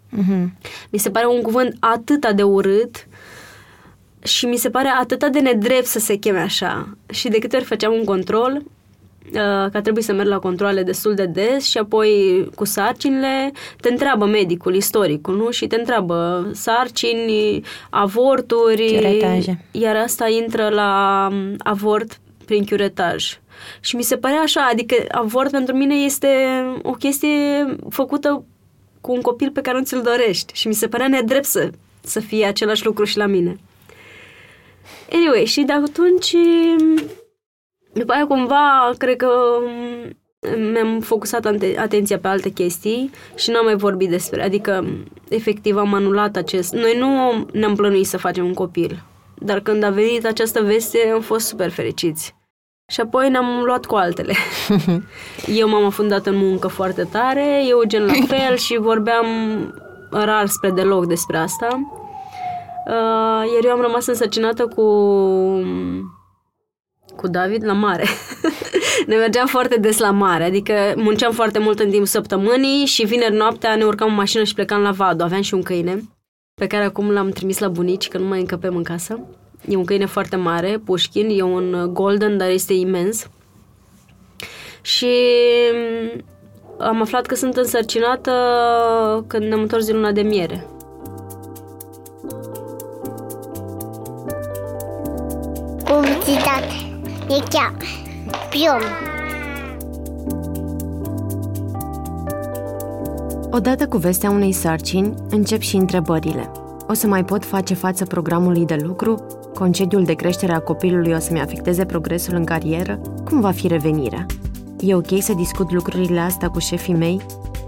Mhm. Mi se pare un cuvânt atât de urât și mi se pare atât de nedrept să se cheme așa. Și de câte ori făceam un control, uh, că trebuie să merg la controle destul de des și apoi cu sarcinile, te întreabă medicul, istoricul, nu? Și te întreabă sarcini, avorturi, Curetaje. iar asta intră la um, avort prin curetaj. Și mi se părea așa, adică avort pentru mine este o chestie făcută cu un copil pe care nu ți-l dorești. Și mi se părea nedrept să, să fie același lucru și la mine. Anyway, și de atunci, după aia cumva, cred că mi-am focusat atenția pe alte chestii și n-am mai vorbit despre, adică efectiv am anulat acest... Noi nu ne-am plănuit să facem un copil, dar când a venit această veste am fost super fericiți. Și apoi ne-am luat cu altele. eu m-am afundat în muncă foarte tare, eu gen la fel și vorbeam rar spre deloc despre asta. Uh, iar eu am rămas însărcinată cu cu David la mare. ne mergeam foarte des la mare, adică munceam foarte mult în timp săptămânii și vineri noaptea ne urcam în mașină și plecam la Vado. Aveam și un câine pe care acum l-am trimis la bunici, că nu mai încăpem în casă. E un câine foarte mare, Pushkin, e un golden, dar este imens. Și mm, am aflat că sunt însărcinată când ne-am întors din luna de miere. Publicitate. E chiar. Pion. Odată cu vestea unei sarcini, încep și întrebările. O să mai pot face față programului de lucru? Concediul de creștere a copilului o să-mi afecteze progresul în carieră? Cum va fi revenirea? E ok să discut lucrurile astea cu șefii mei?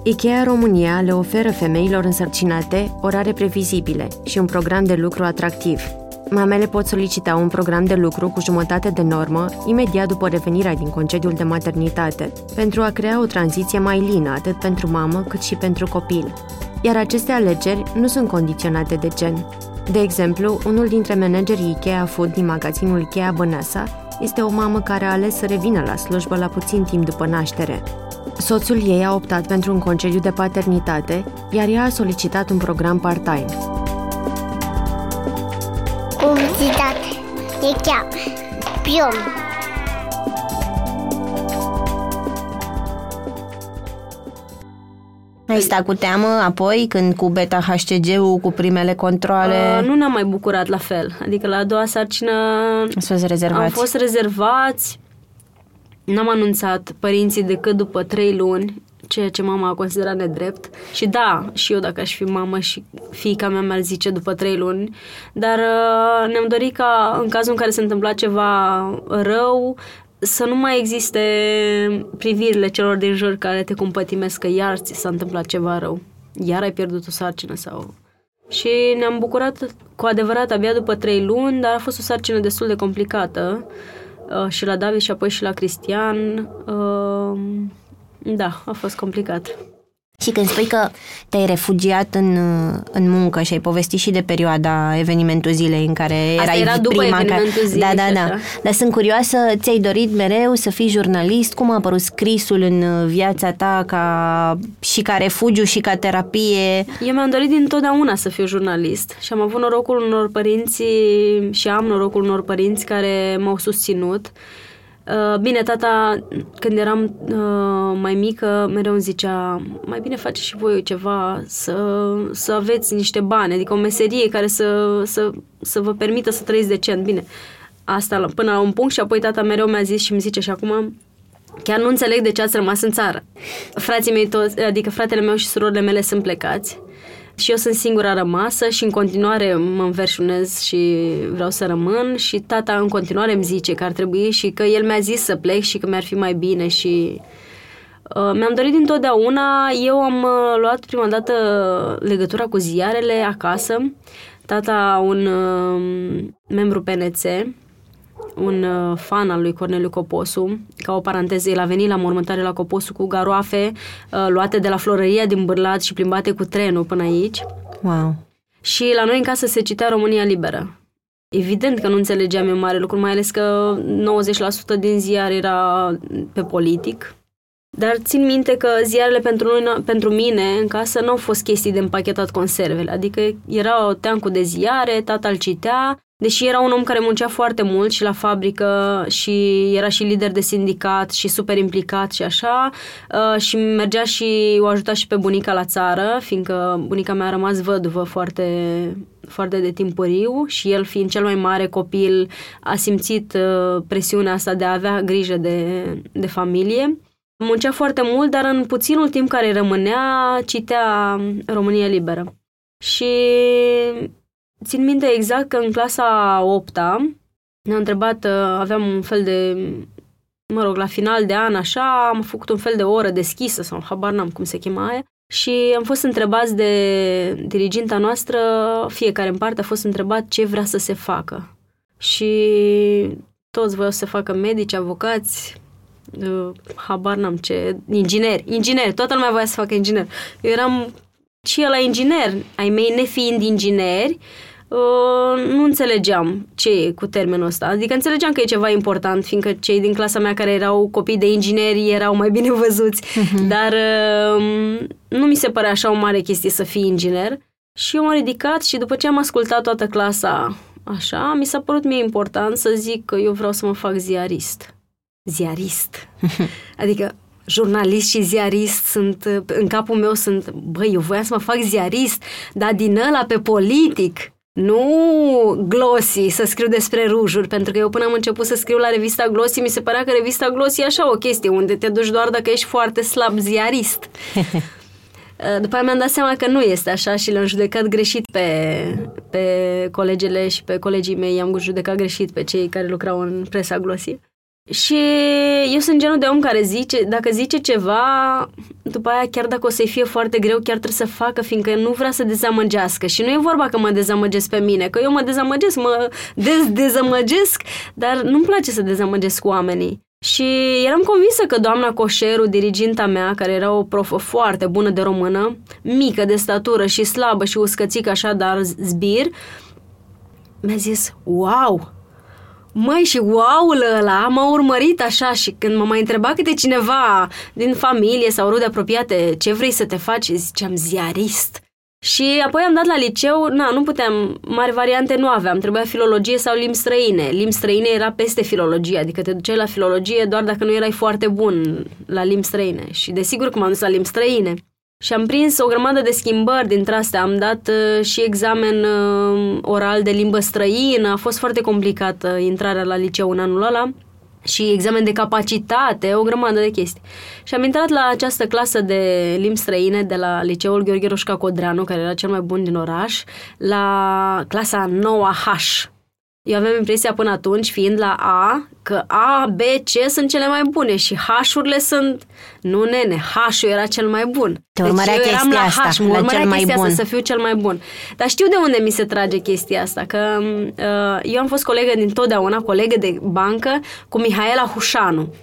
IKEA România le oferă femeilor însărcinate orare previzibile și un program de lucru atractiv – Mamele pot solicita un program de lucru cu jumătate de normă imediat după revenirea din concediul de maternitate, pentru a crea o tranziție mai lină atât pentru mamă cât și pentru copil. Iar aceste alegeri nu sunt condiționate de gen. De exemplu, unul dintre managerii IKEA Food din magazinul IKEA Băneasa este o mamă care a ales să revină la slujbă la puțin timp după naștere. Soțul ei a optat pentru un concediu de paternitate, iar ea a solicitat un program part-time. Publicitate. E chiar. Pion. Ai stat cu teamă apoi când cu beta HCG-ul, cu primele controle? Uh, nu ne-am mai bucurat la fel. Adică la a doua sarcină Ați fost rezervați. am fost rezervați. N-am anunțat părinții decât după trei luni ceea ce mama a considerat nedrept. Și da, și eu dacă aș fi mamă și fiica mea mi-ar zice după trei luni, dar uh, ne-am dorit ca în cazul în care se întâmpla ceva rău, să nu mai existe privirile celor din jur care te compătimesc că iar ți s-a întâmplat ceva rău. Iar ai pierdut o sarcină sau... Și ne-am bucurat cu adevărat abia după trei luni, dar a fost o sarcină destul de complicată uh, și la David și apoi și la Cristian. Uh, da, a fost complicat. Și când spui că te-ai refugiat în, în muncă și ai povestit și de perioada evenimentul zilei în care Asta erai era după prima evenimentul ca... zilei Da, da, da. așa. Dar sunt curioasă, ți-ai dorit mereu să fii jurnalist? Cum a apărut scrisul în viața ta ca și ca refugiu și ca terapie? Eu mi-am dorit dintotdeauna să fiu jurnalist și am avut norocul unor părinți și am norocul unor părinți care m-au susținut. Uh, Bine, tata, când eram uh, mai mică, mereu îmi zicea, mai bine face și voi ceva, să, să aveți niște bani, adică o meserie care să, să, să vă permită să trăiți decent. Bine, asta la- până la un punct și apoi tata mereu mi-a zis și mi zice și acum, chiar nu înțeleg de ce ați rămas în țară. Frații mei toți, adică fratele meu și surorile mele sunt plecați și eu sunt singura rămasă și în continuare mă înverșunez și vreau să rămân și tata în continuare îmi zice că ar trebui și că el mi-a zis să plec și că mi-ar fi mai bine și uh, mi-am dorit dintotdeauna, eu am uh, luat prima dată legătura cu ziarele acasă, tata un uh, membru PNC, un uh, fan al lui Corneliu Coposu. Ca o paranteză, el a venit la mormântare la Coposu cu garoafe uh, luate de la florăria din Bârlat și plimbate cu trenul până aici. Wow! Și la noi în casă se citea România Liberă. Evident că nu înțelegeam eu mare lucru, mai ales că 90% din ziar era pe politic. Dar țin minte că ziarele pentru, noi, pentru mine în casă nu au fost chestii de împachetat conservele. Adică era o teancul de ziare, tata îl citea Deși era un om care muncea foarte mult și la fabrică și era și lider de sindicat și super implicat și așa uh, și mergea și o ajuta și pe bunica la țară, fiindcă bunica mea a rămas văduvă foarte, foarte de timpuriu și el fiind cel mai mare copil a simțit uh, presiunea asta de a avea grijă de, de familie. Muncea foarte mult, dar în puținul timp care rămânea citea România Liberă. Și Țin minte exact că în clasa 8 ne-a întrebat, uh, aveam un fel de, mă rog, la final de an așa, am făcut un fel de oră deschisă sau habar n-am cum se chema aia și am fost întrebați de diriginta noastră, fiecare în parte a fost întrebat ce vrea să se facă. Și toți voiau să se facă medici, avocați, uh, habar n-am ce, ingineri, ingineri, toată lumea voia să facă inginer. Eu eram și la inginer, ai mei nefiind ingineri, uh, nu înțelegeam ce e cu termenul ăsta. Adică înțelegeam că e ceva important, fiindcă cei din clasa mea care erau copii de ingineri erau mai bine văzuți, uh-huh. dar uh, nu mi se părea așa o mare chestie să fii inginer. Și eu m-am ridicat și după ce am ascultat toată clasa așa, mi s-a părut mie important să zic că eu vreau să mă fac ziarist. Ziarist. Adică jurnalist și ziarist sunt, în capul meu sunt, băi, eu voiam să mă fac ziarist, dar din ăla pe politic, nu glossy, să scriu despre rujuri, pentru că eu până am început să scriu la revista Glossy, mi se părea că revista Glossy e așa o chestie, unde te duci doar dacă ești foarte slab ziarist. După aia mi-am dat seama că nu este așa și le-am judecat greșit pe, pe colegele și pe colegii mei, i-am judecat greșit pe cei care lucrau în presa Glossy. Și eu sunt genul de om care zice, dacă zice ceva, după aia chiar dacă o să-i fie foarte greu, chiar trebuie să facă, fiindcă nu vrea să dezamăgească. Și nu e vorba că mă dezamăgesc pe mine, că eu mă dezamăgesc, mă dez-dezamăgesc, dar nu-mi place să dezamăgesc oamenii. Și eram convinsă că doamna Coșeru, diriginta mea, care era o profă foarte bună de română, mică de statură și slabă și uscățică așa, dar zbir, mi-a zis, wow, Măi, și wow-ul ăla m-a urmărit așa și când mă mai întreba câte cineva din familie sau rude apropiate ce vrei să te faci, ziceam ziarist. Și apoi am dat la liceu, na, nu puteam, mari variante nu aveam, trebuia filologie sau limbi străine. Limbi străine era peste filologie, adică te duceai la filologie doar dacă nu erai foarte bun la limbi străine. Și desigur că m-am dus la limbi străine. Și am prins o grămadă de schimbări dintre astea. Am dat uh, și examen uh, oral de limbă străină. A fost foarte complicată intrarea la liceu în anul ăla și examen de capacitate, o grămadă de chestii. Și am intrat la această clasă de limbi străine de la liceul Gheorghe Roșca Codreanu, care era cel mai bun din oraș, la clasa 9H, eu aveam impresia până atunci, fiind la A, că A, B, C sunt cele mai bune și H-urile sunt... Nu, nene, H-ul era cel mai bun. Te deci eu eram la H, asta, mă urmărea cel mai chestia bun. asta, să fiu cel mai bun. Dar știu de unde mi se trage chestia asta, că uh, eu am fost colegă din totdeauna, colegă de bancă cu Mihaela Hușanu.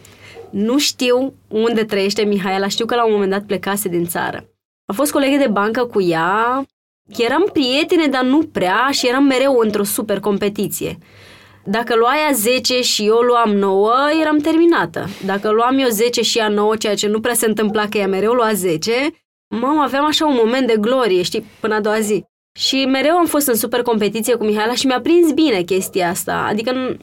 Nu știu unde trăiește Mihaela, știu că la un moment dat plecase din țară. A fost colegă de bancă cu ea, Eram prietene, dar nu prea și eram mereu într-o super competiție. Dacă lua ea 10 și eu luam 9, eram terminată. Dacă luam eu 10 și ea 9, ceea ce nu prea se întâmpla că ea mereu lua 10, mama, aveam așa un moment de glorie, știi, până a doua zi. Și mereu am fost în super competiție cu Mihaela și mi-a prins bine chestia asta. Adică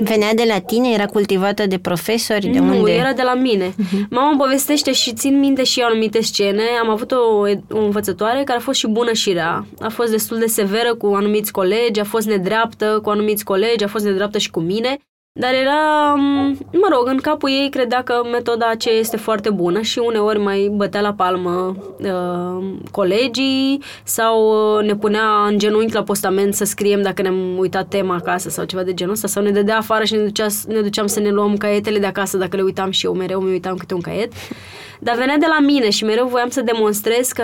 Venea de la tine? Era cultivată de profesori? De nu, unde? era de la mine. Uh-huh. Mama îmi povestește și țin minte și eu anumite scene. Am avut o, o învățătoare care a fost și bună și rea. A fost destul de severă cu anumiți colegi, a fost nedreaptă cu anumiți colegi, a fost nedreaptă și cu mine. Dar era, mă rog, în capul ei credea că metoda aceea este foarte bună și uneori mai bătea la palmă uh, colegii sau uh, ne punea în genunchi la postament să scriem dacă ne-am uitat tema acasă sau ceva de genul ăsta sau ne dădea afară și ne, ducea, ne duceam să ne luăm caietele de acasă dacă le uitam și eu mereu mi uitam câte un caiet. Dar venea de la mine și mereu voiam să demonstrez că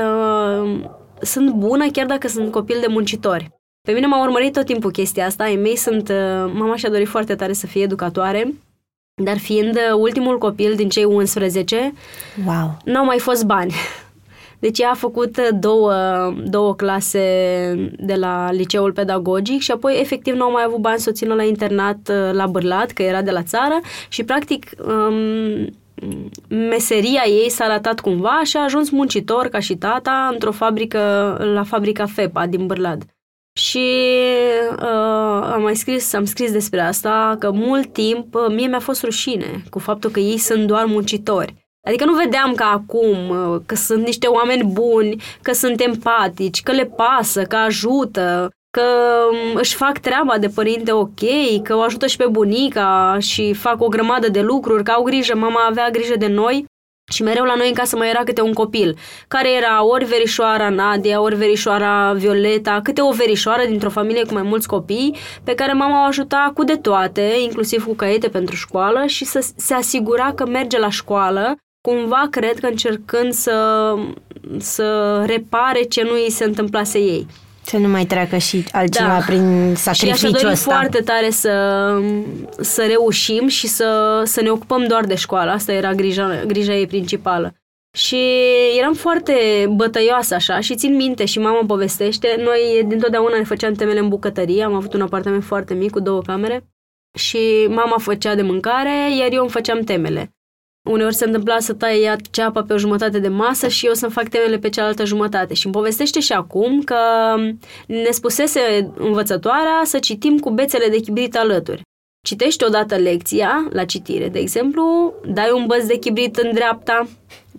uh, sunt bună chiar dacă sunt copil de muncitori. Pe mine m-a urmărit tot timpul chestia asta. Ai mei sunt... Uh, mama și-a dorit foarte tare să fie educatoare, dar fiind uh, ultimul copil din cei 11, wow. n-au mai fost bani. Deci ea a făcut uh, două, două clase de la liceul pedagogic și apoi efectiv nu au mai avut bani să o țină la internat la Bârlat, că era de la țară și practic um, meseria ei s-a ratat cumva și a ajuns muncitor ca și tata într-o fabrică, la fabrica FEPA din Bârlad. Și uh, am mai scris, am scris despre asta, că mult timp uh, mie mi-a fost rușine cu faptul că ei sunt doar muncitori. Adică nu vedeam ca acum uh, că sunt niște oameni buni, că sunt empatici, că le pasă, că ajută, că um, își fac treaba de părinte ok, că o ajută și pe bunica și fac o grămadă de lucruri, că au grijă, mama avea grijă de noi și mereu la noi în casă mai era câte un copil, care era ori verișoara Nadia, ori verișoara Violeta, câte o verișoară dintr-o familie cu mai mulți copii, pe care mama o ajuta cu de toate, inclusiv cu caiete pentru școală și să se asigura că merge la școală, cumva cred că încercând să, să repare ce nu îi se întâmplase ei. Să nu mai treacă și altceva da. prin sacrificiul și ăsta. foarte tare să, să reușim și să, să ne ocupăm doar de școală. Asta era grija, grija ei principală. Și eram foarte bătăioasă așa și țin minte și mama povestește. Noi dintotdeauna ne făceam temele în bucătărie. Am avut un apartament foarte mic cu două camere și mama făcea de mâncare, iar eu îmi făceam temele. Uneori se întâmpla să taie ea ceapa pe o jumătate de masă și eu să-mi fac temele pe cealaltă jumătate. Și îmi povestește și acum că ne spusese învățătoarea să citim cu bețele de chibrit alături. Citești odată lecția, la citire, de exemplu, dai un băț de chibrit în dreapta,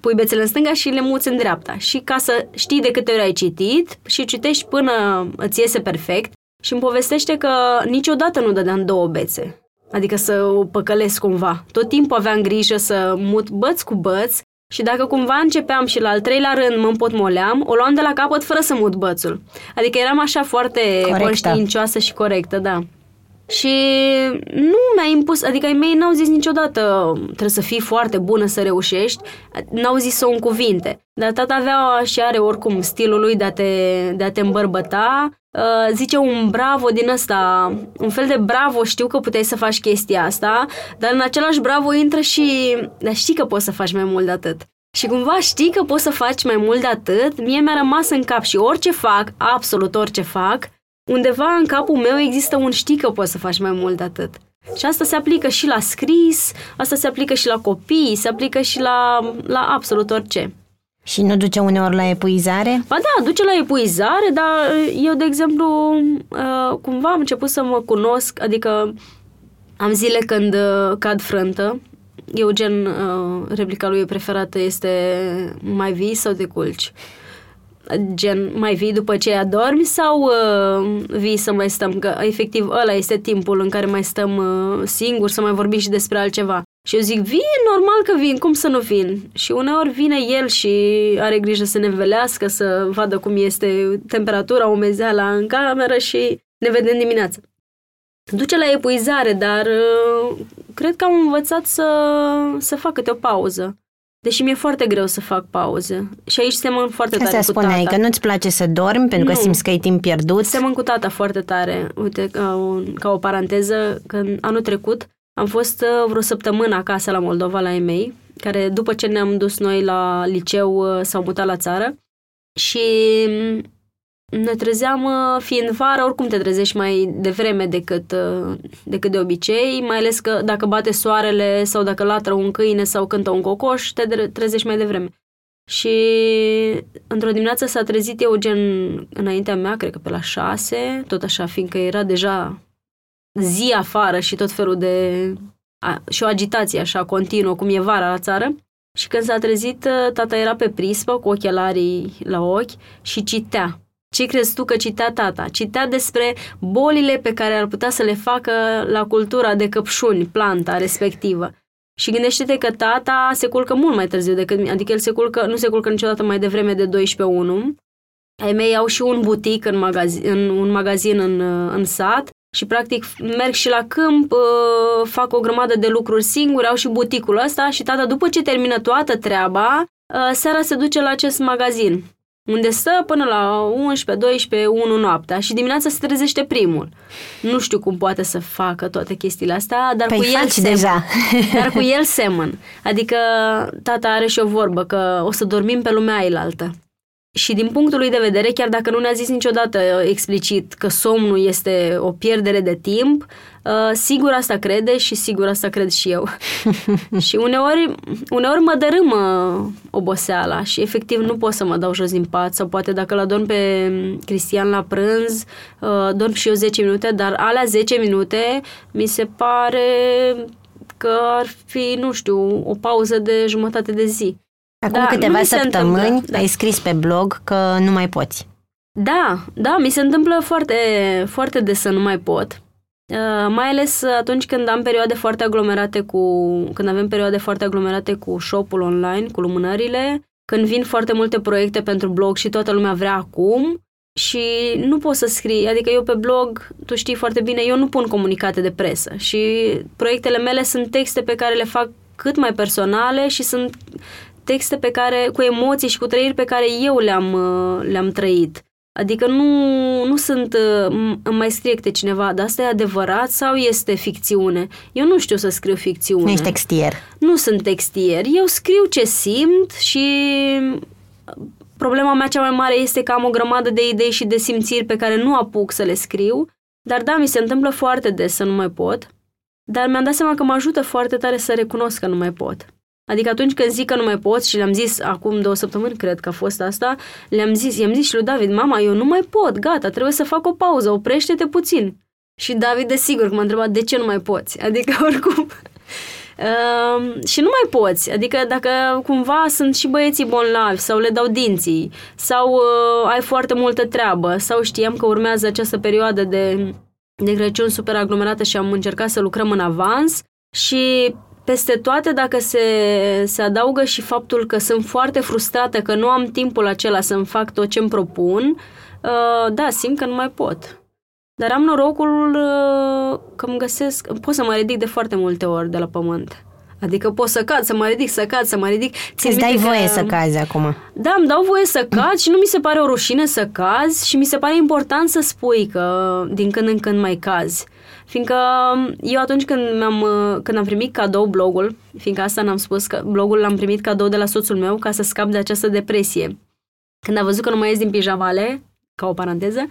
pui bețele în stânga și le muți în dreapta. Și ca să știi de câte ori ai citit și citești până îți iese perfect, și îmi povestește că niciodată nu dădeam două bețe. Adică să o păcălesc cumva. Tot timpul aveam grijă să mut băț cu băț și dacă cumva începeam și la al treilea rând mă împotmoleam, o luam de la capăt fără să mut bățul. Adică eram așa foarte Corectă. conștiincioasă și corectă, da. Și nu mi-a impus, adică ai mei n-au zis niciodată trebuie să fii foarte bună să reușești, n-au zis-o în cuvinte. Dar tata avea și are oricum stilul lui de a te, de a te îmbărbăta, uh, zice un bravo din ăsta, un fel de bravo, știu că puteai să faci chestia asta, dar în același bravo intră și, dar știi că poți să faci mai mult de atât. Și cumva știi că poți să faci mai mult de atât, mie mi-a rămas în cap și orice fac, absolut orice fac, undeva în capul meu există un știi că poți să faci mai mult de atât. Și asta se aplică și la scris, asta se aplică și la copii, se aplică și la, la absolut orice. Și nu duce uneori la epuizare? Ba da, duce la epuizare, dar eu, de exemplu, uh, cumva am început să mă cunosc, adică am zile când uh, cad frântă, Eugen, uh, replica lui preferată este mai vii sau te culci? Gen mai vii după ce adormi sau uh, vii să mai stăm? Că efectiv ăla este timpul în care mai stăm uh, singuri să mai vorbim și despre altceva. Și eu zic, vin, normal că vin, cum să nu vin? Și uneori vine el și are grijă să ne velească, să vadă cum este temperatura, umezeala în cameră și ne vedem dimineața. Duce la epuizare, dar uh, cred că am învățat să, să fac câte o pauză. Deși mi-e foarte greu să fac pauze. Și aici semăn foarte tare Asta cu spuneai, tata. că nu-ți place să dormi pentru nu. că simți că e timp pierdut. Semăn cu tata foarte tare. Uite, ca o, ca o paranteză, că anul trecut am fost uh, vreo săptămână acasă la Moldova, la ei care după ce ne-am dus noi la liceu uh, s-au mutat la țară și ne trezeam, uh, fiind vară, oricum te trezești mai devreme decât, uh, decât de obicei, mai ales că dacă bate soarele sau dacă latră un câine sau cântă un cocoș, te trezești mai devreme. Și într-o dimineață s-a trezit Eugen înaintea mea, cred că pe la șase, tot așa, fiindcă era deja zi afară și tot felul de... A, și o agitație așa continuă, cum e vara la țară. Și când s-a trezit, uh, tata era pe prispă, cu ochelarii la ochi și citea ce crezi tu că citea tata? Citea despre bolile pe care ar putea să le facă la cultura de căpșuni, planta respectivă. Și gândește-te că tata se culcă mult mai târziu decât mine, adică el se culcă, nu se culcă niciodată mai devreme de 12 1. Ai mei au și un butic în magazin, în, un magazin în, în sat și practic merg și la câmp, uh, fac o grămadă de lucruri singuri, au și buticul ăsta și tata după ce termină toată treaba, uh, seara se duce la acest magazin unde stă până la 11, 12, 1 noaptea și dimineața se trezește primul. Nu știu cum poate să facă toate chestiile astea, dar păi cu el semăn. deja. dar cu el semăn. Adică tata are și o vorbă că o să dormim pe lumea ailaltă. Și din punctul lui de vedere, chiar dacă nu ne-a zis niciodată explicit că somnul este o pierdere de timp, uh, sigur asta crede și sigur asta cred și eu. și uneori, uneori mă dărâmă oboseala și efectiv nu pot să mă dau jos din pat sau poate dacă l adorm pe Cristian la prânz, uh, dorm și eu 10 minute, dar alea 10 minute mi se pare că ar fi, nu știu, o pauză de jumătate de zi. Acum da, câteva săptămâni da. ai scris pe blog că nu mai poți. Da, da, mi se întâmplă foarte, foarte des să nu mai pot. Uh, mai ales atunci când am perioade foarte aglomerate cu, când avem perioade foarte aglomerate cu shop-ul online, cu lumânările, când vin foarte multe proiecte pentru blog și toată lumea vrea acum și nu pot să scrii, adică eu pe blog, tu știi foarte bine, eu nu pun comunicate de presă și proiectele mele sunt texte pe care le fac cât mai personale și sunt texte pe care, cu emoții și cu trăiri pe care eu le-am, uh, le-am trăit. Adică nu, nu sunt, uh, îmi mai scrie câte cineva, dar asta e adevărat sau este ficțiune? Eu nu știu să scriu ficțiune. Nu ești textier. Nu sunt textier. Eu scriu ce simt și problema mea cea mai mare este că am o grămadă de idei și de simțiri pe care nu apuc să le scriu. Dar da, mi se întâmplă foarte des să nu mai pot. Dar mi-am dat seama că mă ajută foarte tare să recunosc că nu mai pot. Adică atunci când zic că nu mai pot și le-am zis acum două săptămâni, cred că a fost asta, le-am zis, i-am zis și lui David, mama, eu nu mai pot, gata, trebuie să fac o pauză, oprește-te puțin. Și David, desigur, că m-a întrebat de ce nu mai poți. Adică, oricum, Uh, și nu mai poți. Adică dacă cumva sunt și băieții bolnavi sau le dau dinții sau uh, ai foarte multă treabă sau știam că urmează această perioadă de, de Crăciun super aglomerată și am încercat să lucrăm în avans și peste toate, dacă se, se adaugă și faptul că sunt foarte frustrată că nu am timpul acela să-mi fac tot ce îmi propun, uh, da, simt că nu mai pot. Dar am norocul uh, că îmi găsesc, pot să mă ridic de foarte multe ori de la pământ. Adică pot să cad, să mă ridic, să cad, să mă ridic. Ți dai că... voie să cazi acum. Da, îmi dau voie să cad și nu mi se pare o rușine să cazi și mi se pare important să spui că din când în când mai cazi. Fiindcă eu atunci când, mi-am, când am primit cadou blogul, fiindcă asta n-am spus, că blogul l-am primit cadou de la soțul meu ca să scap de această depresie. Când a văzut că nu mai ies din pijamale, ca o paranteză,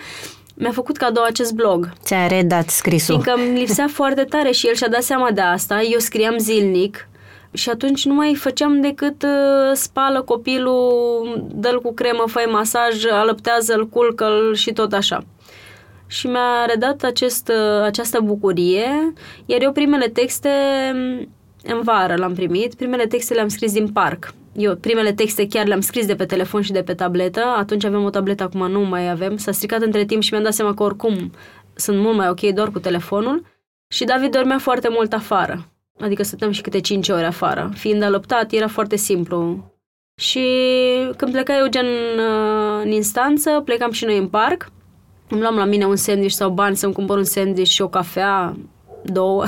mi-a făcut cadou acest blog. Ți-a redat scrisul. Fiindcă îmi lipsea foarte tare și el și-a dat seama de asta. Eu scriam zilnic și atunci nu mai făceam decât uh, spală copilul, dă cu cremă, fă masaj, alăptează-l, culcă-l și tot așa și mi-a redat acest, această bucurie, iar eu primele texte în vară l-am primit, primele texte le-am scris din parc. Eu primele texte chiar le-am scris de pe telefon și de pe tabletă, atunci avem o tabletă, acum nu mai avem, s-a stricat între timp și mi-am dat seama că oricum sunt mult mai ok doar cu telefonul și David dormea foarte mult afară, adică stăteam și câte 5 ore afară. Fiind alăptat, era foarte simplu. Și când pleca Eugen în instanță, plecam și noi în parc îmi luam la mine un sandwich sau bani să-mi cumpăr un sandwich și o cafea, două.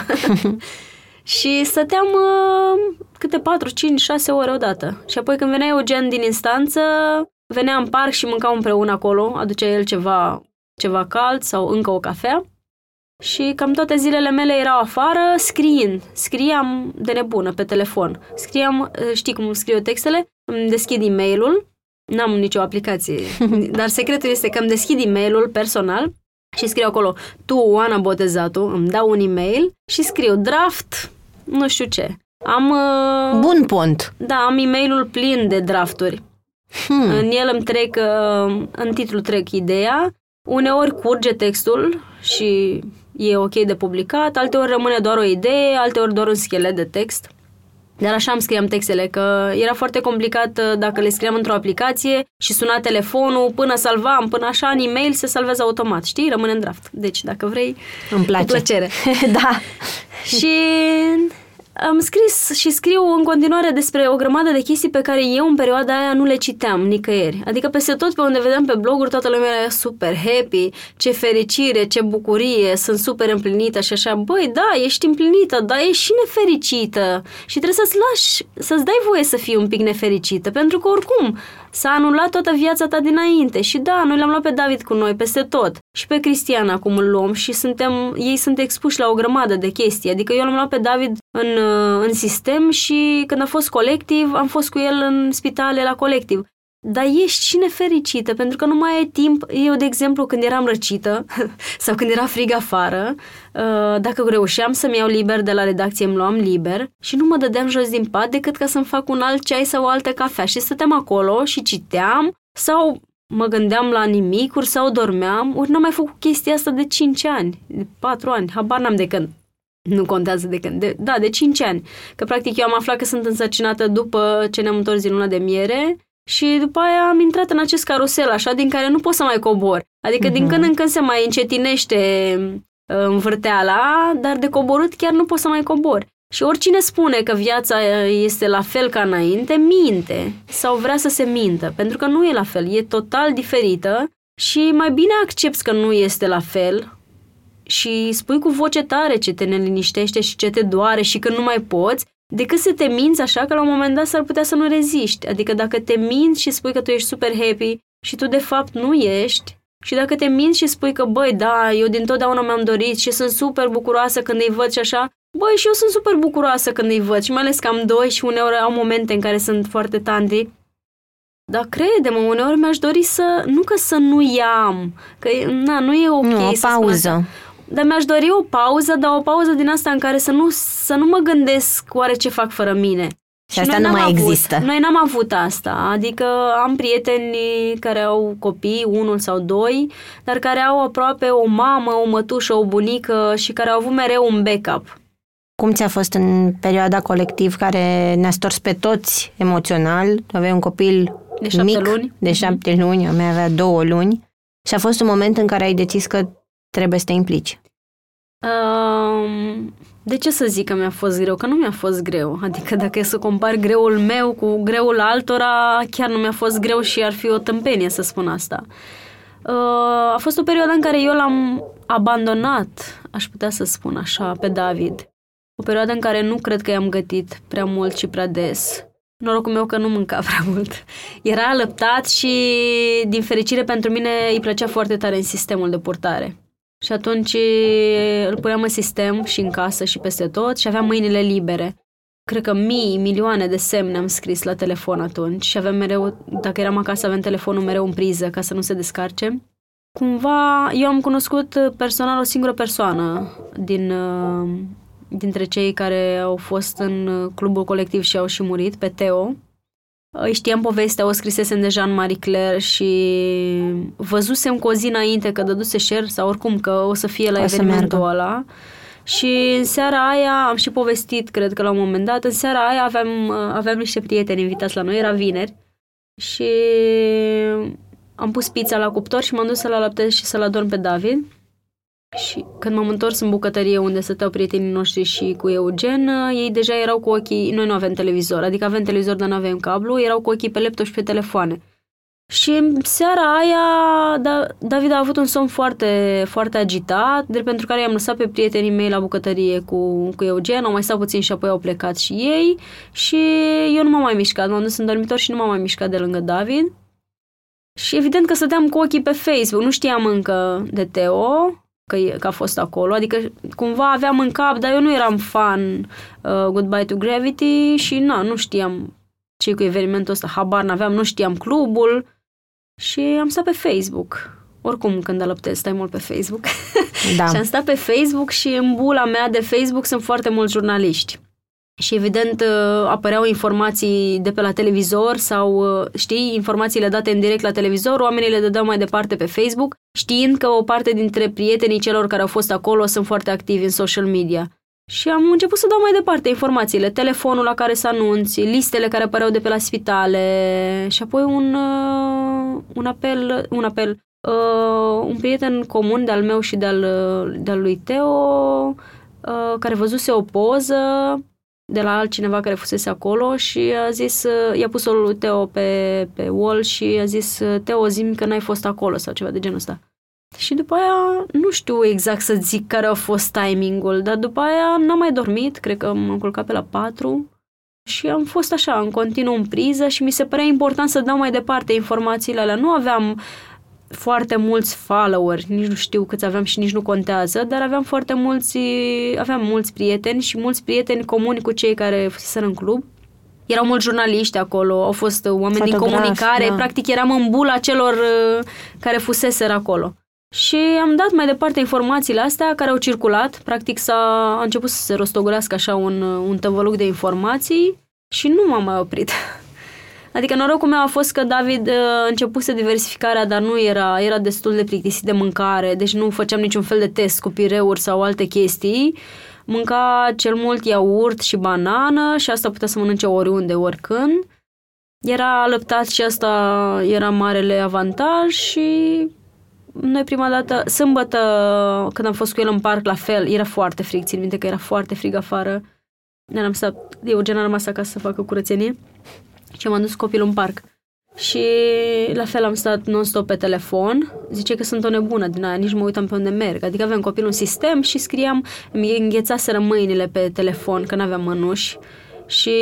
și stăteam uh, câte 4, 5, 6 ore odată. Și apoi când venea Eugen din instanță, venea în parc și mâncam împreună acolo, aducea el ceva, ceva cald sau încă o cafea. Și cam toate zilele mele erau afară scriind. Scriam de nebună pe telefon. Scriam, uh, știi cum scriu textele? Îmi deschid e mail N-am nicio aplicație, dar secretul este că îmi deschid e-mailul personal și scriu acolo, tu, Oana Botezatu, îmi dau un e-mail și scriu draft, nu știu ce. Am... Uh, Bun pont. Da, am e-mailul plin de drafturi. Hmm. În el îmi trec, uh, în titlu trec ideea, uneori curge textul și e ok de publicat, alteori rămâne doar o idee, alteori doar un schelet de text. Dar așa îmi scriam textele, că era foarte complicat uh, dacă le scriam într-o aplicație și suna telefonul, până salvam, până așa, în e-mail se salvează automat, știi? Rămâne în draft. Deci, dacă vrei, îmi place. cu plăcere. da. și am scris și scriu în continuare despre o grămadă de chestii pe care eu în perioada aia nu le citeam nicăieri. Adică peste tot pe unde vedeam pe bloguri toată lumea era super happy, ce fericire, ce bucurie, sunt super împlinită și așa. Băi, da, ești împlinită, dar ești și nefericită și trebuie să-ți lași, să-ți dai voie să fii un pic nefericită, pentru că oricum S-a anulat toată viața ta dinainte și da, noi l-am luat pe David cu noi peste tot. Și pe Cristian acum îl luăm și suntem, ei sunt expuși la o grămadă de chestii. Adică eu l-am luat pe David în, uh, în sistem și când a fost colectiv, am fost cu el în spitale la colectiv. Dar ești și nefericită, pentru că nu mai ai timp. Eu, de exemplu, când eram răcită sau când era frig afară, uh, dacă reușeam să-mi iau liber de la redacție, îmi luam liber și nu mă dădeam jos din pat decât ca să-mi fac un alt ceai sau o altă cafea și stăteam acolo și citeam sau mă gândeam la nimicuri sau dormeam, ori n-am mai făcut chestia asta de 5 ani, de 4 ani, habar n-am de când. Nu contează de când. De, da, de 5 ani. Că practic eu am aflat că sunt însărcinată după ce ne-am întors din luna de miere și după aia am intrat în acest carusel așa din care nu pot să mai cobor. Adică uh-huh. din mhm. când în când se mai încetinește uh, învârteala, dar de coborât chiar nu pot să mai cobor. Și oricine spune că viața uh, este la fel ca înainte, minte sau vrea să se mintă, pentru că nu e la fel, e total diferită și mai bine accepti că nu este la fel și spui cu voce tare ce te neliniștește și ce te doare și că nu mai poți, decât să te minți așa că la un moment dat s-ar putea să nu reziști. Adică dacă te minți și spui că tu ești super happy și tu de fapt nu ești, și dacă te minți și spui că, băi, da, eu din totdeauna mi-am dorit și sunt super bucuroasă când îi văd și așa, băi, și eu sunt super bucuroasă când îi văd și mai ales că am doi și uneori au momente în care sunt foarte tandri. Dar crede-mă, uneori mi-aș dori să, nu că să nu iam, că na, nu e ok nu, o să pauză. Dar mi-aș dori o pauză, dar o pauză din asta în care să nu, să nu mă gândesc oare ce fac fără mine. Și, și asta nu mai avut, există. Noi n-am avut asta, adică am prieteni care au copii, unul sau doi, dar care au aproape o mamă, o mătușă, o bunică și care au avut mereu un backup. Cum ți-a fost în perioada colectiv care ne-a stors pe toți emoțional? Aveai un copil de șapte mic, luni. de șapte mm-hmm. luni, a mea avea două luni și a fost un moment în care ai decis că trebuie să te implici. Um, de ce să zic că mi-a fost greu? Că nu mi-a fost greu. Adică dacă e să compar greul meu cu greul altora, chiar nu mi-a fost greu și ar fi o tâmpenie să spun asta. Uh, a fost o perioadă în care eu l-am abandonat, aș putea să spun așa, pe David. O perioadă în care nu cred că i-am gătit prea mult și prea des. Norocul meu că nu mânca prea mult. Era alăptat și, din fericire pentru mine, îi plăcea foarte tare în sistemul de purtare. Și atunci îl puneam în sistem și în casă și peste tot și aveam mâinile libere. Cred că mii, milioane de semne am scris la telefon atunci și aveam mereu, dacă eram acasă, aveam telefonul mereu în priză ca să nu se descarce. Cumva, eu am cunoscut personal o singură persoană din, dintre cei care au fost în clubul colectiv și au și murit, pe Teo, îi știam povestea, o scrisesem deja în Marie Claire și văzusem cu o zi înainte că dăduse share sau oricum că o să fie la o evenimentul ăla. Și în seara aia am și povestit, cred că la un moment dat, în seara aia aveam, aveam niște prieteni invitați la noi, era vineri, și am pus pizza la cuptor și m-am dus să-l alăptez și să-l adorm pe David. Și când m-am întors în bucătărie unde stăteau prietenii noștri și cu Eugen, ei deja erau cu ochii, noi nu avem televizor, adică avem televizor, dar nu avem cablu, erau cu ochii pe laptop și pe telefoane. Și în seara aia, da, David a avut un somn foarte, foarte agitat, de pentru care i-am lăsat pe prietenii mei la bucătărie cu, cu Eugen, au mai stat puțin și apoi au plecat și ei și eu nu m-am mai mișcat, m-am dus în dormitor și nu m-am mai mișcat de lângă David. Și evident că stăteam cu ochii pe Facebook, nu știam încă de Teo, că, e, că a fost acolo. Adică cumva aveam în cap, dar eu nu eram fan uh, Goodbye to Gravity și na, nu știam ce cu evenimentul ăsta, habar n-aveam, nu știam clubul și am stat pe Facebook. Oricum, când alăptez, stai mult pe Facebook. Da. și am stat pe Facebook și în bula mea de Facebook sunt foarte mulți jurnaliști și evident uh, apăreau informații de pe la televizor sau, uh, știi, informațiile date în direct la televizor, oamenii le dădeau mai departe pe Facebook, știind că o parte dintre prietenii celor care au fost acolo sunt foarte activi în social media. Și am început să dau mai departe informațiile, telefonul la care să anunți, listele care apăreau de pe la spitale și apoi un, uh, un apel, un apel, uh, un prieten comun de-al meu și de-al, de-al lui Teo, uh, care văzuse o poză de la altcineva care fusese acolo și a zis, i-a pus-o lui Teo pe, pe wall și a zis, Teo, zim că n-ai fost acolo sau ceva de genul ăsta. Și după aia, nu știu exact să zic care a fost timingul, dar după aia n-am mai dormit, cred că m-am culcat pe la 4 și am fost așa, în continuu în priză și mi se părea important să dau mai departe informațiile alea. Nu aveam foarte mulți followeri, nici nu știu câți aveam și nici nu contează, dar aveam foarte mulți, aveam mulți prieteni și mulți prieteni comuni cu cei care fuseseră în club. erau mulți jurnaliști acolo, au fost uh, oameni din Fotografi, comunicare, da. practic eram în bula celor uh, care fuseseră acolo. Și am dat mai departe informațiile astea care au circulat, practic s-a a început să se rostogolească așa un, uh, un tăvăluc de informații și nu m-am mai oprit. Adică norocul meu a fost că David uh, începuse diversificarea, dar nu era, era destul de plictisit de mâncare, deci nu făceam niciun fel de test cu pireuri sau alte chestii. Mânca cel mult iaurt și banană și asta putea să mănânce oriunde, oricând. Era alăptat și asta era marele avantaj și noi prima dată, sâmbătă, când am fost cu el în parc, la fel, era foarte frig, țin minte că era foarte frig afară. Ne-am stat, Eugen a rămas acasă să facă curățenie și m-am dus cu copilul în parc. Și la fel am stat non-stop pe telefon. Zice că sunt o nebună din aia, nici mă uitam pe unde merg. Adică aveam copilul în sistem și scriam, îmi înghețaseră mâinile pe telefon, că n-aveam mănuși. Și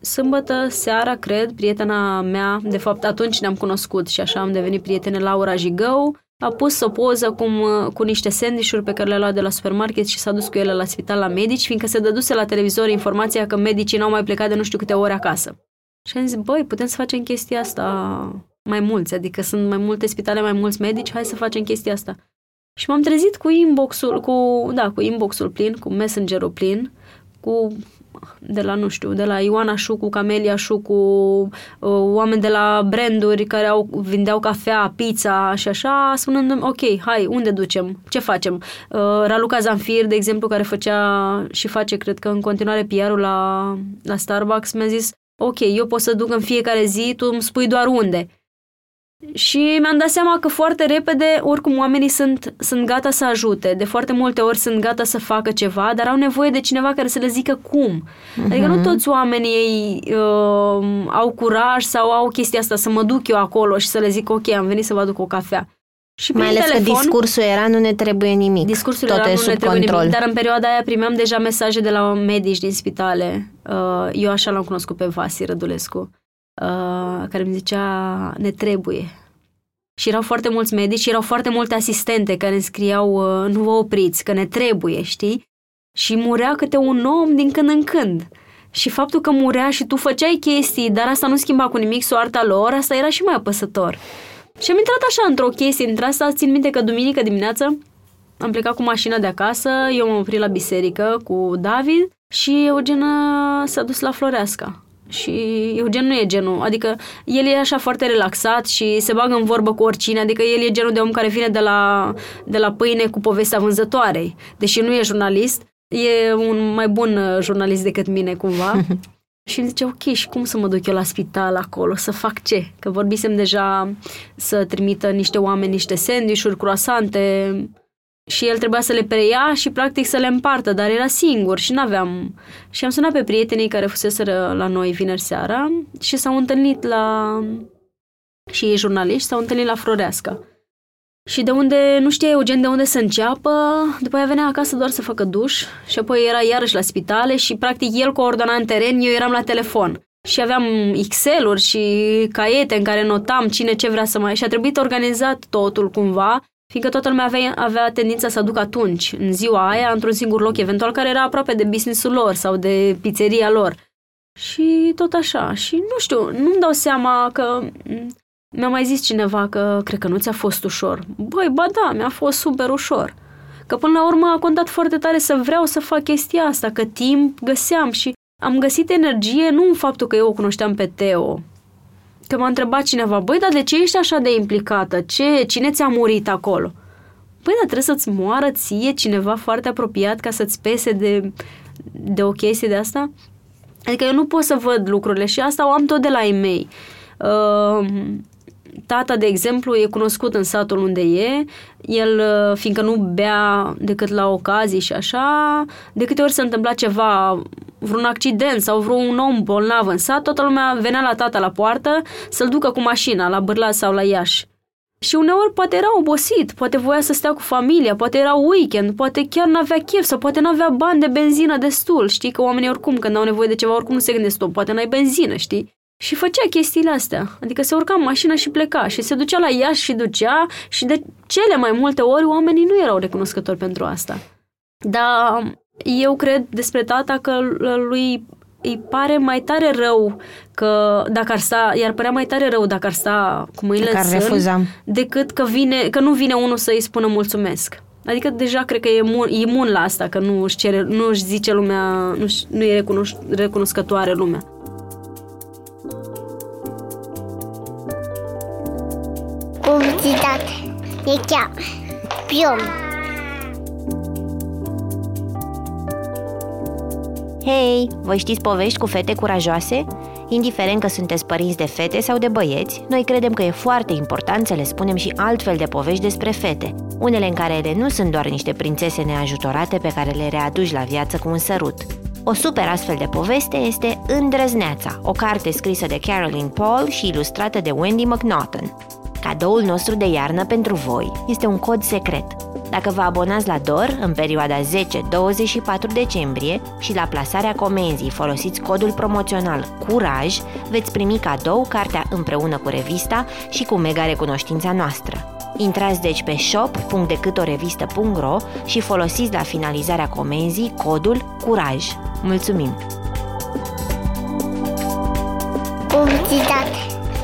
sâmbătă seara, cred, prietena mea, de fapt atunci ne-am cunoscut și așa am devenit prietene, Laura Jigău, a pus o poză cum, cu niște sandvișuri pe care le-a luat de la supermarket și s-a dus cu ele la spital la medici, fiindcă se dăduse la televizor informația că medicii n-au mai plecat de nu știu câte ore acasă. Și am zis, băi, putem să facem chestia asta mai mulți, adică sunt mai multe spitale, mai mulți medici, hai să facem chestia asta. Și m-am trezit cu inbox-ul, cu, da, cu inbox-ul plin, cu messengerul plin, cu de la, nu știu, de la Ioana Șucu, Camelia Șucu, uh, oameni de la branduri care au, vindeau cafea, pizza și așa, spunând ok, hai, unde ducem? Ce facem? Uh, Raluca Zanfir, de exemplu, care făcea și face, cred că în continuare PR-ul la, la Starbucks, mi-a zis, ok, eu pot să duc în fiecare zi, tu îmi spui doar unde. Și mi-am dat seama că foarte repede, oricum, oamenii sunt, sunt gata să ajute. De foarte multe ori sunt gata să facă ceva, dar au nevoie de cineva care să le zică cum. Uh-huh. Adică nu toți oamenii uh, au curaj sau au chestia asta să mă duc eu acolo și să le zic, ok, am venit să vă aduc o cafea. Și Mai ales telefon, că discursul era nu ne trebuie nimic. Discursul Tot era e nu sub ne trebuie control. nimic, dar în perioada aia primeam deja mesaje de la medici din spitale. Uh, Eu așa l-am cunoscut pe Vasi Rădulescu, uh, care mi zicea, ne trebuie. Și erau foarte mulți medici și erau foarte multe asistente care îmi scriau, uh, nu vă opriți, că ne trebuie, știi? Și murea câte un om din când în când. Și faptul că murea și tu făceai chestii, dar asta nu schimba cu nimic soarta lor, asta era și mai apăsător. Și am intrat așa într-o chestie, dintre asta țin minte că duminică dimineață am plecat cu mașina de acasă, eu m-am oprit la biserică cu David și Eugen s-a dus la Floreasca. Și Eugen nu e genul, adică el e așa foarte relaxat și se bagă în vorbă cu oricine, adică el e genul de om care vine de la, de la pâine cu povestea vânzătoarei. Deși nu e jurnalist, e un mai bun uh, jurnalist decât mine cumva. Și îmi zice, ok, și cum să mă duc eu la spital acolo, să fac ce? Că vorbisem deja să trimită niște oameni niște sandvișuri, croasante și el trebuia să le preia și practic să le împartă, dar era singur și n-aveam... Și am sunat pe prietenii care fuseseră la noi vineri seara și s-au întâlnit la... și ei jurnaliști s-au întâlnit la Floreasca. Și de unde nu știa Eugen de unde să înceapă, după aia venea acasă doar să facă duș și apoi era iarăși la spitale și practic el coordona în teren, eu eram la telefon. Și aveam Excel-uri și caiete în care notam cine ce vrea să mai... Și a trebuit organizat totul cumva, fiindcă toată lumea avea, avea tendința să aducă atunci, în ziua aia, într-un singur loc, eventual care era aproape de businessul lor sau de pizzeria lor. Și tot așa. Și nu știu, nu-mi dau seama că mi-a mai zis cineva că cred că nu ți-a fost ușor. Băi, ba da, mi-a fost super ușor. Că până la urmă a contat foarte tare să vreau să fac chestia asta, că timp găseam și am găsit energie nu în faptul că eu o cunoșteam pe Teo. Că m-a întrebat cineva, băi, dar de ce ești așa de implicată? Ce, cine ți-a murit acolo? Băi, dar trebuie să-ți moară ție cineva foarte apropiat ca să-ți pese de, de o chestie de asta? Adică eu nu pot să văd lucrurile și asta o am tot de la ei mei. Uh, tata, de exemplu, e cunoscut în satul unde e, el, uh, fiindcă nu bea decât la ocazii și așa, de câte ori se întâmpla ceva, vreun accident sau vreun om bolnav în sat, toată lumea venea la tata la poartă să-l ducă cu mașina la Bârlad sau la Iași. Și uneori poate era obosit, poate voia să stea cu familia, poate era weekend, poate chiar n-avea chef sau poate n-avea bani de benzină destul. Știi că oamenii oricum când au nevoie de ceva, oricum nu se gândesc, stop, poate n-ai benzină, știi? Și făcea chestiile astea. Adică se urca în mașină și pleca și se ducea la Iași și ducea și de cele mai multe ori oamenii nu erau recunoscători pentru asta. Dar eu cred despre tata că lui îi pare mai tare rău că dacă ar sta, i-ar părea mai tare rău dacă ar sta cu mâinile Dacă în ar sân, refuza. decât că, vine, că nu vine unul să îi spună mulțumesc. Adică deja cred că e imun, e imun la asta, că nu își, cere, nu își zice lumea, nu, nu e recunoș, recunoscătoare lumea. Publicitate. E chiar. Pion. Hei, voi știți povești cu fete curajoase? Indiferent că sunteți părinți de fete sau de băieți, noi credem că e foarte important să le spunem și altfel de povești despre fete, unele în care ele nu sunt doar niște prințese neajutorate pe care le readuci la viață cu un sărut. O super astfel de poveste este Îndrăzneața, o carte scrisă de Caroline Paul și ilustrată de Wendy McNaughton. Cadoul nostru de iarnă pentru voi este un cod secret. Dacă vă abonați la DOR în perioada 10-24 decembrie și la plasarea comenzii folosiți codul promoțional CURAJ, veți primi cadou cartea împreună cu revista și cu mega recunoștința noastră. Intrați deci pe shop.decâtorevistă.ro și folosiți la finalizarea comenzii codul CURAJ. Mulțumim! Publicitate.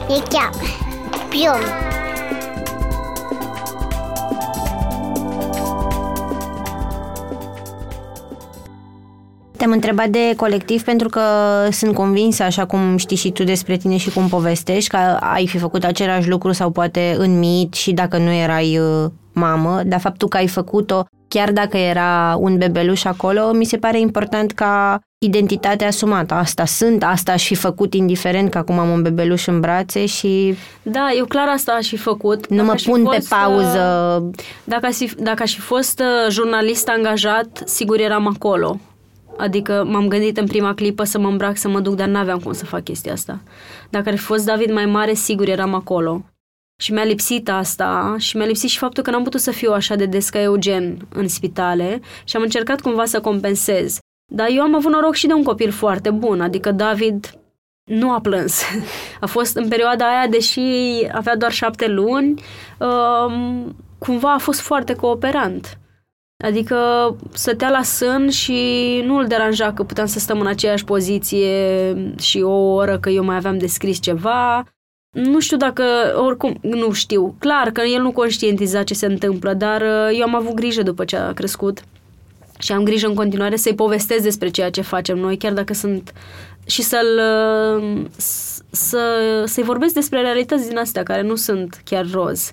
E chiar. Pion. Te-am întrebat de colectiv pentru că sunt convinsă, așa cum știi și tu despre tine și cum povestești, că ai fi făcut același lucru sau poate în mit și dacă nu erai uh, mamă, dar faptul că ai făcut-o, chiar dacă era un bebeluș acolo, mi se pare important ca identitatea asumată. Asta sunt, asta aș fi făcut indiferent că acum am un bebeluș în brațe și Da, eu clar asta aș fi făcut. nu Dacă mă aș fi pun pe fost, uh, pauză. Dacă aș, fi, dacă aș fi fost uh, jurnalist angajat, sigur eram acolo. Adică m-am gândit în prima clipă să mă îmbrac, să mă duc, dar n-aveam cum să fac chestia asta. Dacă ar fi fost David mai mare, sigur eram acolo. Și mi-a lipsit asta și mi-a lipsit și faptul că n-am putut să fiu așa de des ca Eugen în spitale și am încercat cumva să compensez. Dar eu am avut noroc și de un copil foarte bun, adică David nu a plâns. A fost în perioada aia, deși avea doar șapte luni, um, cumva a fost foarte cooperant. Adică stătea la sân și nu îl deranja că puteam să stăm în aceeași poziție și o oră că eu mai aveam de scris ceva. Nu știu dacă, oricum, nu știu. Clar că el nu conștientiza ce se întâmplă, dar uh, eu am avut grijă după ce a crescut și am grijă în continuare să-i povestesc despre ceea ce facem noi, chiar dacă sunt și să-l uh, să, să-i vorbesc despre realități din astea care nu sunt chiar roz.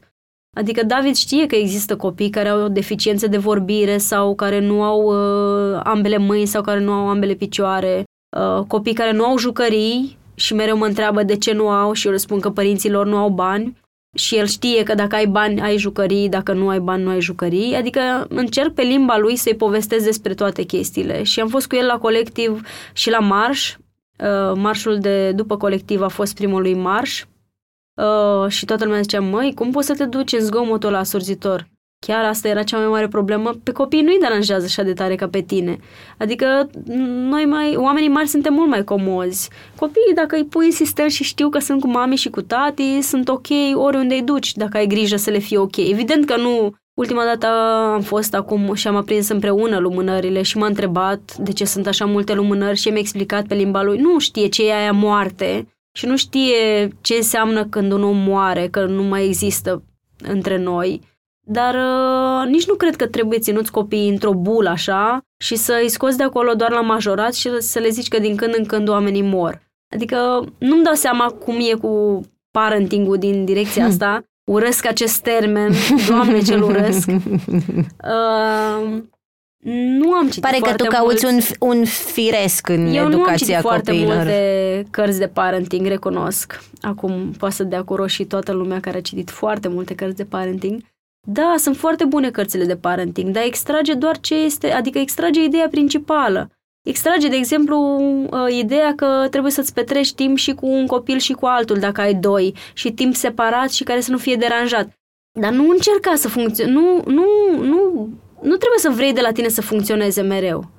Adică David știe că există copii care au deficiențe de vorbire sau care nu au uh, ambele mâini sau care nu au ambele picioare, uh, copii care nu au jucării și mereu mă întreabă de ce nu au și eu răspund că părinții lor nu au bani. Și el știe că dacă ai bani ai jucării, dacă nu ai bani nu ai jucării, adică încerc pe limba lui să-i povestesc despre toate chestiile. Și am fost cu el la colectiv și la marș, uh, marșul de după colectiv a fost primul lui marș uh, și toată lumea zicea, măi, cum poți să te duci în zgomotul ăla surzitor? Chiar asta era cea mai mare problemă. Pe copii nu-i deranjează așa de tare ca pe tine. Adică noi mai, oamenii mari suntem mult mai comozi. Copiii, dacă îi pui insistent și știu că sunt cu mami și cu tati, sunt ok oriunde îi duci, dacă ai grijă să le fie ok. Evident că nu Ultima dată am fost acum și am aprins împreună lumânările și m-a întrebat de ce sunt așa multe lumânări și mi-a explicat pe limba lui. Nu știe ce e aia moarte și nu știe ce înseamnă când un om moare, că nu mai există între noi. Dar uh, nici nu cred că trebuie ținuți copiii într-o bulă așa și să îi scoți de acolo doar la majorat și să le zici că din când în când oamenii mor. Adică nu-mi dau seama cum e cu parenting-ul din direcția asta. Urăsc acest termen, doamne ce-l urăsc. Uh, nu am citit Pare că foarte tu cauți un, mult. un firesc în Eu nu am citit educația foarte copiilor. multe cărți de parenting, recunosc. Acum poate să dea cu roșii toată lumea care a citit foarte multe cărți de parenting. Da, sunt foarte bune cărțile de parenting, dar extrage doar ce este, adică extrage ideea principală. Extrage, de exemplu, uh, ideea că trebuie să-ți petrești timp și cu un copil și cu altul dacă ai doi și timp separat și care să nu fie deranjat. Dar nu încerca să funcționeze, nu, nu, nu, nu trebuie să vrei de la tine să funcționeze mereu.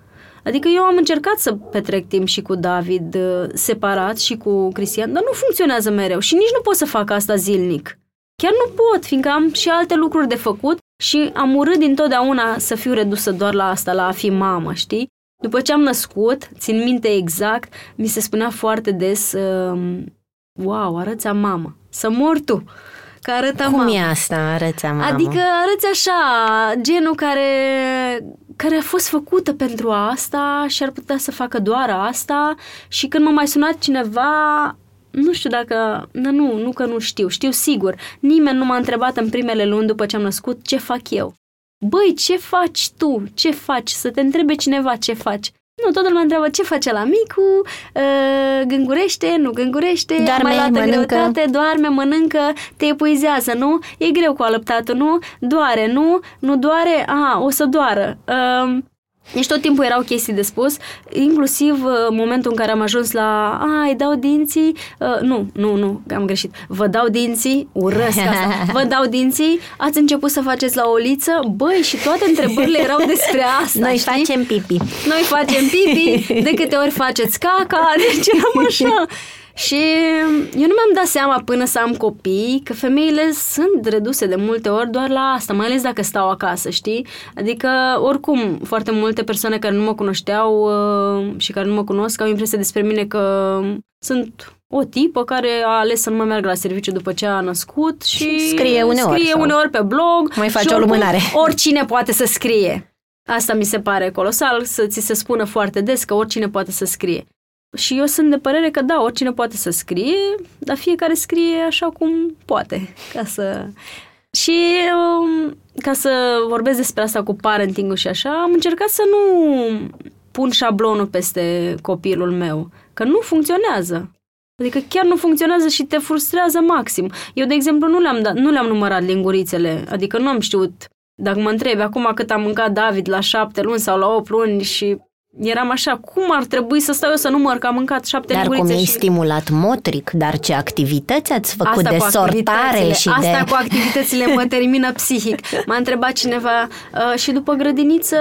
Adică eu am încercat să petrec timp și cu David uh, separat și cu Cristian, dar nu funcționează mereu și nici nu pot să fac asta zilnic. Chiar nu pot, fiindcă am și alte lucruri de făcut și am urât dintotdeauna să fiu redusă doar la asta, la a fi mamă, știi? După ce am născut, țin minte exact, mi se spunea foarte des, uh, wow, arăți a mamă, să mor tu, că arăta Cum mamă. e asta, arăți mamă? Adică arăți așa, genul care, care a fost făcută pentru asta și ar putea să facă doar asta și când m-a mai sunat cineva, nu știu dacă, nu, nu, nu că nu știu, știu sigur, nimeni nu m-a întrebat în primele luni după ce am născut ce fac eu. Băi, ce faci tu? Ce faci? Să te întrebe cineva ce faci. Nu, toată lumea întreabă ce face la micu, uh, gângurește, nu gângurește, Doarme, a mai luat mănâncă. greutate, doarme, mănâncă, te epuizează, nu? E greu cu alăptatul, nu? Doare, nu? Nu doare? A, o să doară. Uh, deci tot timpul erau chestii de spus, inclusiv uh, momentul în care am ajuns la a, îi dau dinții, uh, nu, nu, nu, am greșit, vă dau dinții, urăsc asta, vă dau dinții, ați început să faceți la o liță, băi, și toate întrebările erau despre asta, Noi știi? facem pipi. Noi facem pipi, de câte ori faceți caca, deci eram așa. Și eu nu mi-am dat seama până să am copii că femeile sunt reduse de multe ori doar la asta, mai ales dacă stau acasă, știi? Adică, oricum, foarte multe persoane care nu mă cunoșteau uh, și care nu mă cunosc au impresia despre mine că sunt o tipă care a ales să nu mai meargă la serviciu după ce a născut și, Și scrie uneori scrie sau- uneori pe blog. Mai face și o oricum, lumânare. Oricine poate să scrie. Asta mi se pare colosal, să ți se spună foarte des că oricine poate să scrie. Și eu sunt de părere că da, oricine poate să scrie, dar fiecare scrie așa cum poate. Ca să... Și um, ca să vorbesc despre asta cu parenting și așa, am încercat să nu pun șablonul peste copilul meu, că nu funcționează. Adică chiar nu funcționează și te frustrează maxim. Eu, de exemplu, nu le-am, dat, nu le-am numărat lingurițele, adică nu am știut. Dacă mă întrebi acum cât a mâncat David la șapte luni sau la opt luni și eram așa, cum ar trebui să stau eu să număr că am mâncat șapte Dar cum lingurițe e și... stimulat motric, dar ce activități ați făcut de cu sortare activitățile, și Asta de... cu activitățile mă termină psihic. M-a întrebat cineva uh, și după grădiniță,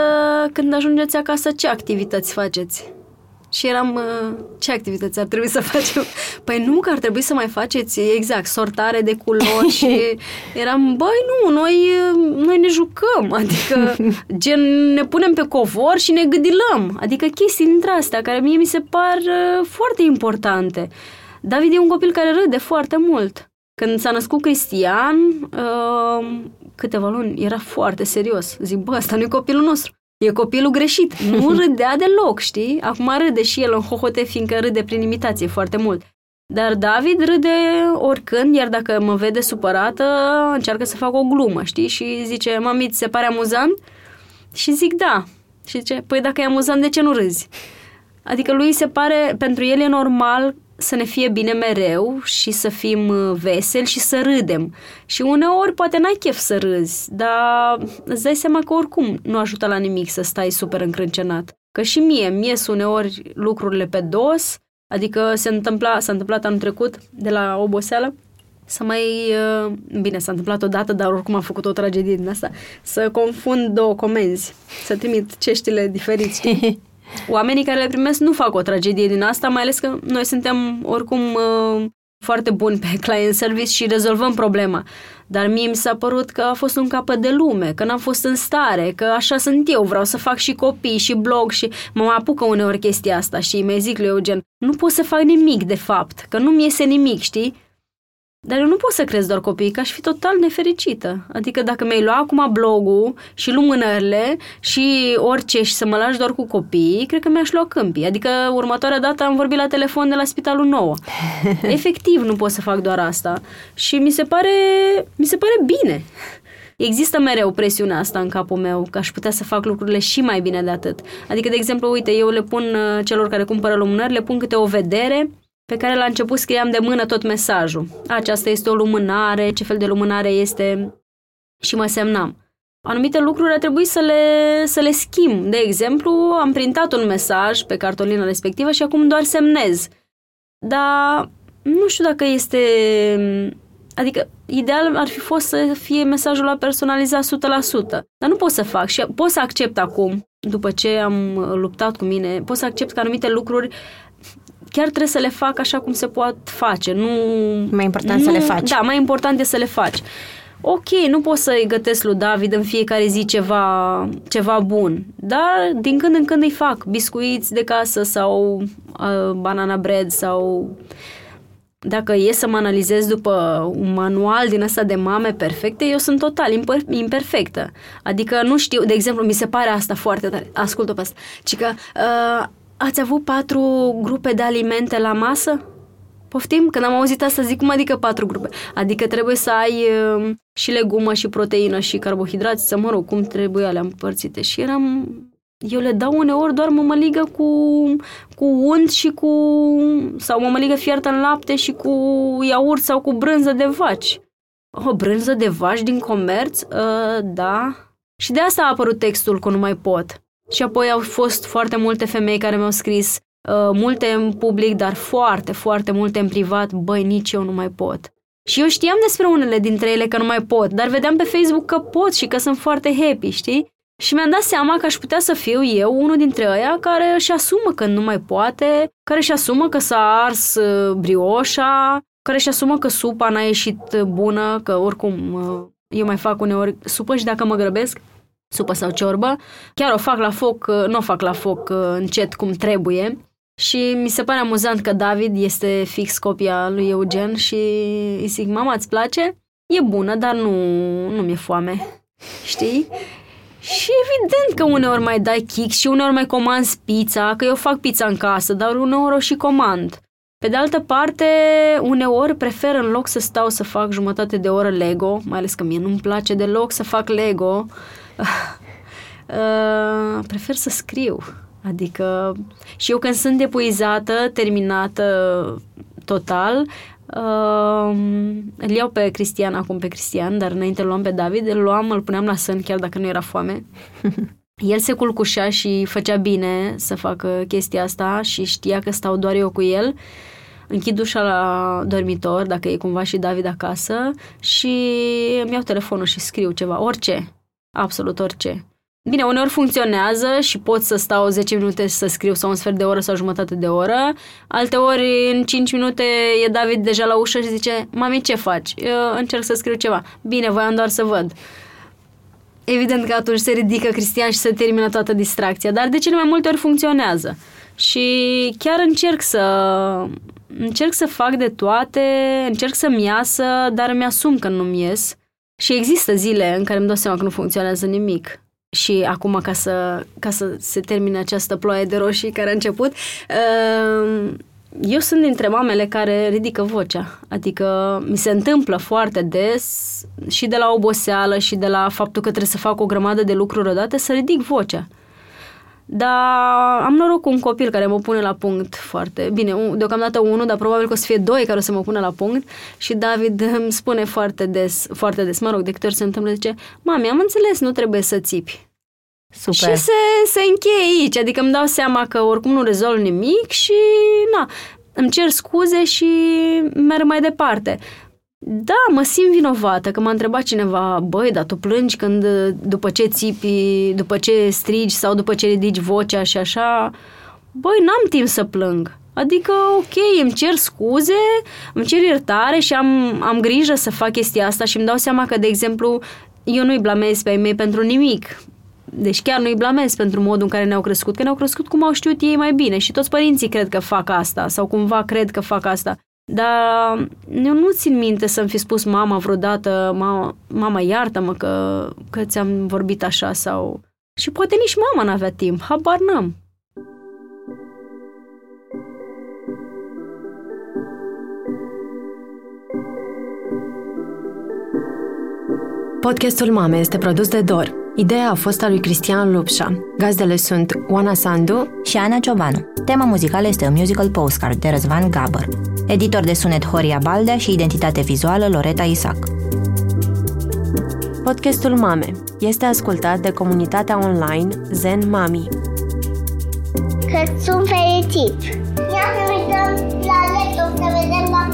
când ajungeți acasă, ce activități faceți? Și eram, uh, ce activități ar trebui să facem? Păi nu, că ar trebui să mai faceți, exact, sortare de culori și eram, băi, nu, noi, uh, noi ne jucăm, adică gen ne punem pe covor și ne gâdilăm, adică chestii dintre astea care mie mi se par uh, foarte importante. David e un copil care râde foarte mult. Când s-a născut Cristian, uh, câteva luni, era foarte serios. Zic, bă, ăsta nu e copilul nostru. E copilul greșit. Nu râdea deloc, știi? Acum râde și el în hohote, fiindcă râde prin imitație foarte mult. Dar David râde oricând, iar dacă mă vede supărată, încearcă să facă o glumă, știi? Și zice, mami, ți se pare amuzant? Și zic, da. Și zice, păi dacă e amuzant, de ce nu râzi? Adică lui se pare, pentru el e normal să ne fie bine mereu și să fim uh, veseli și să râdem. Și uneori poate n-ai chef să râzi, dar îți dai seama că oricum nu ajută la nimic să stai super încrâncenat. Că și mie, mie ies uneori lucrurile pe dos, adică se întâmpla, s-a întâmplat anul trecut de la oboseală, să mai... uh, Bine, s-a întâmplat odată, dar oricum am făcut o tragedie din asta. Să confund două comenzi, să trimit ceștile diferiți. știi? Oamenii care le primesc nu fac o tragedie din asta, mai ales că noi suntem oricum uh, foarte buni pe client service și rezolvăm problema. Dar mie mi s-a părut că a fost un capăt de lume, că n-am fost în stare, că așa sunt eu, vreau să fac și copii și blog și mă mai apucă uneori chestia asta și mai zic lui Eugen, nu pot să fac nimic de fapt, că nu-mi iese nimic, știi? Dar eu nu pot să cresc doar copiii, că aș fi total nefericită. Adică dacă mi-ai lua acum blogul și lumânările și orice și să mă lași doar cu copiii, cred că mi-aș lua câmpii. Adică următoarea dată am vorbit la telefon de la Spitalul Nou. Efectiv nu pot să fac doar asta. Și mi se pare, mi se pare bine. Există mereu presiunea asta în capul meu, că aș putea să fac lucrurile și mai bine de atât. Adică, de exemplu, uite, eu le pun uh, celor care cumpără lumânări, le pun câte o vedere pe care la început scriam de mână tot mesajul. Aceasta este o lumânare, ce fel de lumânare este și mă semnam. Anumite lucruri ar trebui să le, să le schimb. De exemplu, am printat un mesaj pe cartolina respectivă și acum doar semnez. Dar nu știu dacă este... Adică, ideal ar fi fost să fie mesajul la personalizat 100%. Dar nu pot să fac și pot să accept acum, după ce am luptat cu mine, pot să accept că anumite lucruri chiar trebuie să le fac așa cum se pot face. Nu, Mai important să nu, le faci. Da, mai important e să le faci. ok, nu pot să-i gătesc lui David în fiecare zi ceva, ceva bun, dar din când în când îi fac biscuiți de casă sau uh, banana bread sau dacă e să mă analizez după un manual din ăsta de mame perfecte, eu sunt total imper- imperfectă. Adică nu știu, de exemplu, mi se pare asta foarte tare, ascultă pe asta, ci că uh, ați avut patru grupe de alimente la masă? Poftim? Când am auzit asta, zic, cum adică patru grupe? Adică trebuie să ai uh, și legumă, și proteină, și carbohidrați, să mă rog, cum trebuie alea împărțite. Și eram... Eu le dau uneori doar mămăligă cu, cu unt și cu... sau mămăligă fiertă în lapte și cu iaurt sau cu brânză de vaci. O brânză de vaci din comerț? Uh, da. Și de asta a apărut textul cu nu mai pot. Și apoi au fost foarte multe femei care mi-au scris Uh, multe în public, dar foarte, foarte multe în privat, băi, nici eu nu mai pot. Și eu știam despre unele dintre ele că nu mai pot, dar vedeam pe Facebook că pot și că sunt foarte happy, știi? Și mi-am dat seama că aș putea să fiu eu unul dintre ăia care își asumă că nu mai poate, care își asumă că s-a ars uh, brioșa, care își asumă că supa n-a ieșit bună, că oricum uh, eu mai fac uneori supă și dacă mă grăbesc, supă sau ciorbă, chiar o fac la foc, nu o fac la foc încet cum trebuie, și mi se pare amuzant că David este fix copia lui Eugen și îi zic, mama, îți place? E bună, dar nu, nu mi-e foame. Știi? Și evident că uneori mai dai kick și uneori mai comanzi pizza, că eu fac pizza în casă, dar uneori o și comand. Pe de altă parte, uneori prefer în loc să stau să fac jumătate de oră Lego, mai ales că mie nu-mi place deloc să fac Lego, uh, prefer să scriu. Adică și eu când sunt epuizată, terminată total, uh, îl iau pe Cristian acum pe Cristian, dar înainte îl luam pe David, îl luam, îl puneam la sân chiar dacă nu era foame. El se culcușea și făcea bine să facă chestia asta și știa că stau doar eu cu el. Închid ușa la dormitor, dacă e cumva și David acasă, și îmi iau telefonul și scriu ceva, orice, absolut orice. Bine, uneori funcționează și pot să stau 10 minute să scriu sau un sfert de oră sau jumătate de oră. Alte ori, în 5 minute, e David deja la ușă și zice, mami, ce faci? Eu încerc să scriu ceva. Bine, voiam doar să văd. Evident că atunci se ridică Cristian și se termină toată distracția, dar de cele mai multe ori funcționează. Și chiar încerc să încerc să fac de toate, încerc să-mi iasă, dar îmi asum că nu-mi ies. Și există zile în care îmi dau seama că nu funcționează nimic și acum ca să, ca să se termine această ploaie de roșii care a început, uh, eu sunt dintre mamele care ridică vocea. Adică mi se întâmplă foarte des și de la oboseală și de la faptul că trebuie să fac o grămadă de lucruri odată să ridic vocea. Dar am noroc cu un copil care mă pune la punct foarte bine. Deocamdată unul, dar probabil că o să fie doi care o să mă pună la punct. Și David îmi spune foarte des, foarte des, mă rog, de câte ori se întâmplă, zice, mami, am înțeles, nu trebuie să țipi. Super. Și se, se încheie aici, adică îmi dau seama că oricum nu rezolv nimic și na, îmi cer scuze și merg mai departe. Da, mă simt vinovată, că m-a întrebat cineva, băi, dar tu plângi când după ce țipi, după ce strigi sau după ce ridici vocea și așa? Băi, n-am timp să plâng. Adică, ok, îmi cer scuze, îmi cer iertare și am, am grijă să fac chestia asta și îmi dau seama că, de exemplu, eu nu-i blamez pe ei mei pentru nimic. Deci chiar nu-i blamez pentru modul în care ne-au crescut, că ne-au crescut cum au știut ei mai bine și toți părinții cred că fac asta sau cumva cred că fac asta. Dar eu nu țin minte să-mi fi spus mama vreodată, mama, mama iartă-mă că, că ți-am vorbit așa sau... Și poate nici mama n-avea timp, habar n-am. Podcastul Mame este produs de Dor. Ideea a fost a lui Cristian Lupșa. Gazdele sunt Oana Sandu și Ana Ciobanu. Tema muzicală este un musical postcard de Răzvan Gabăr. Editor de sunet Horia Baldea și identitate vizuală Loreta Isac. Podcastul Mame este ascultat de comunitatea online Zen Mami. Că sunt fericit! Ia să uităm la laptop să vedem dacă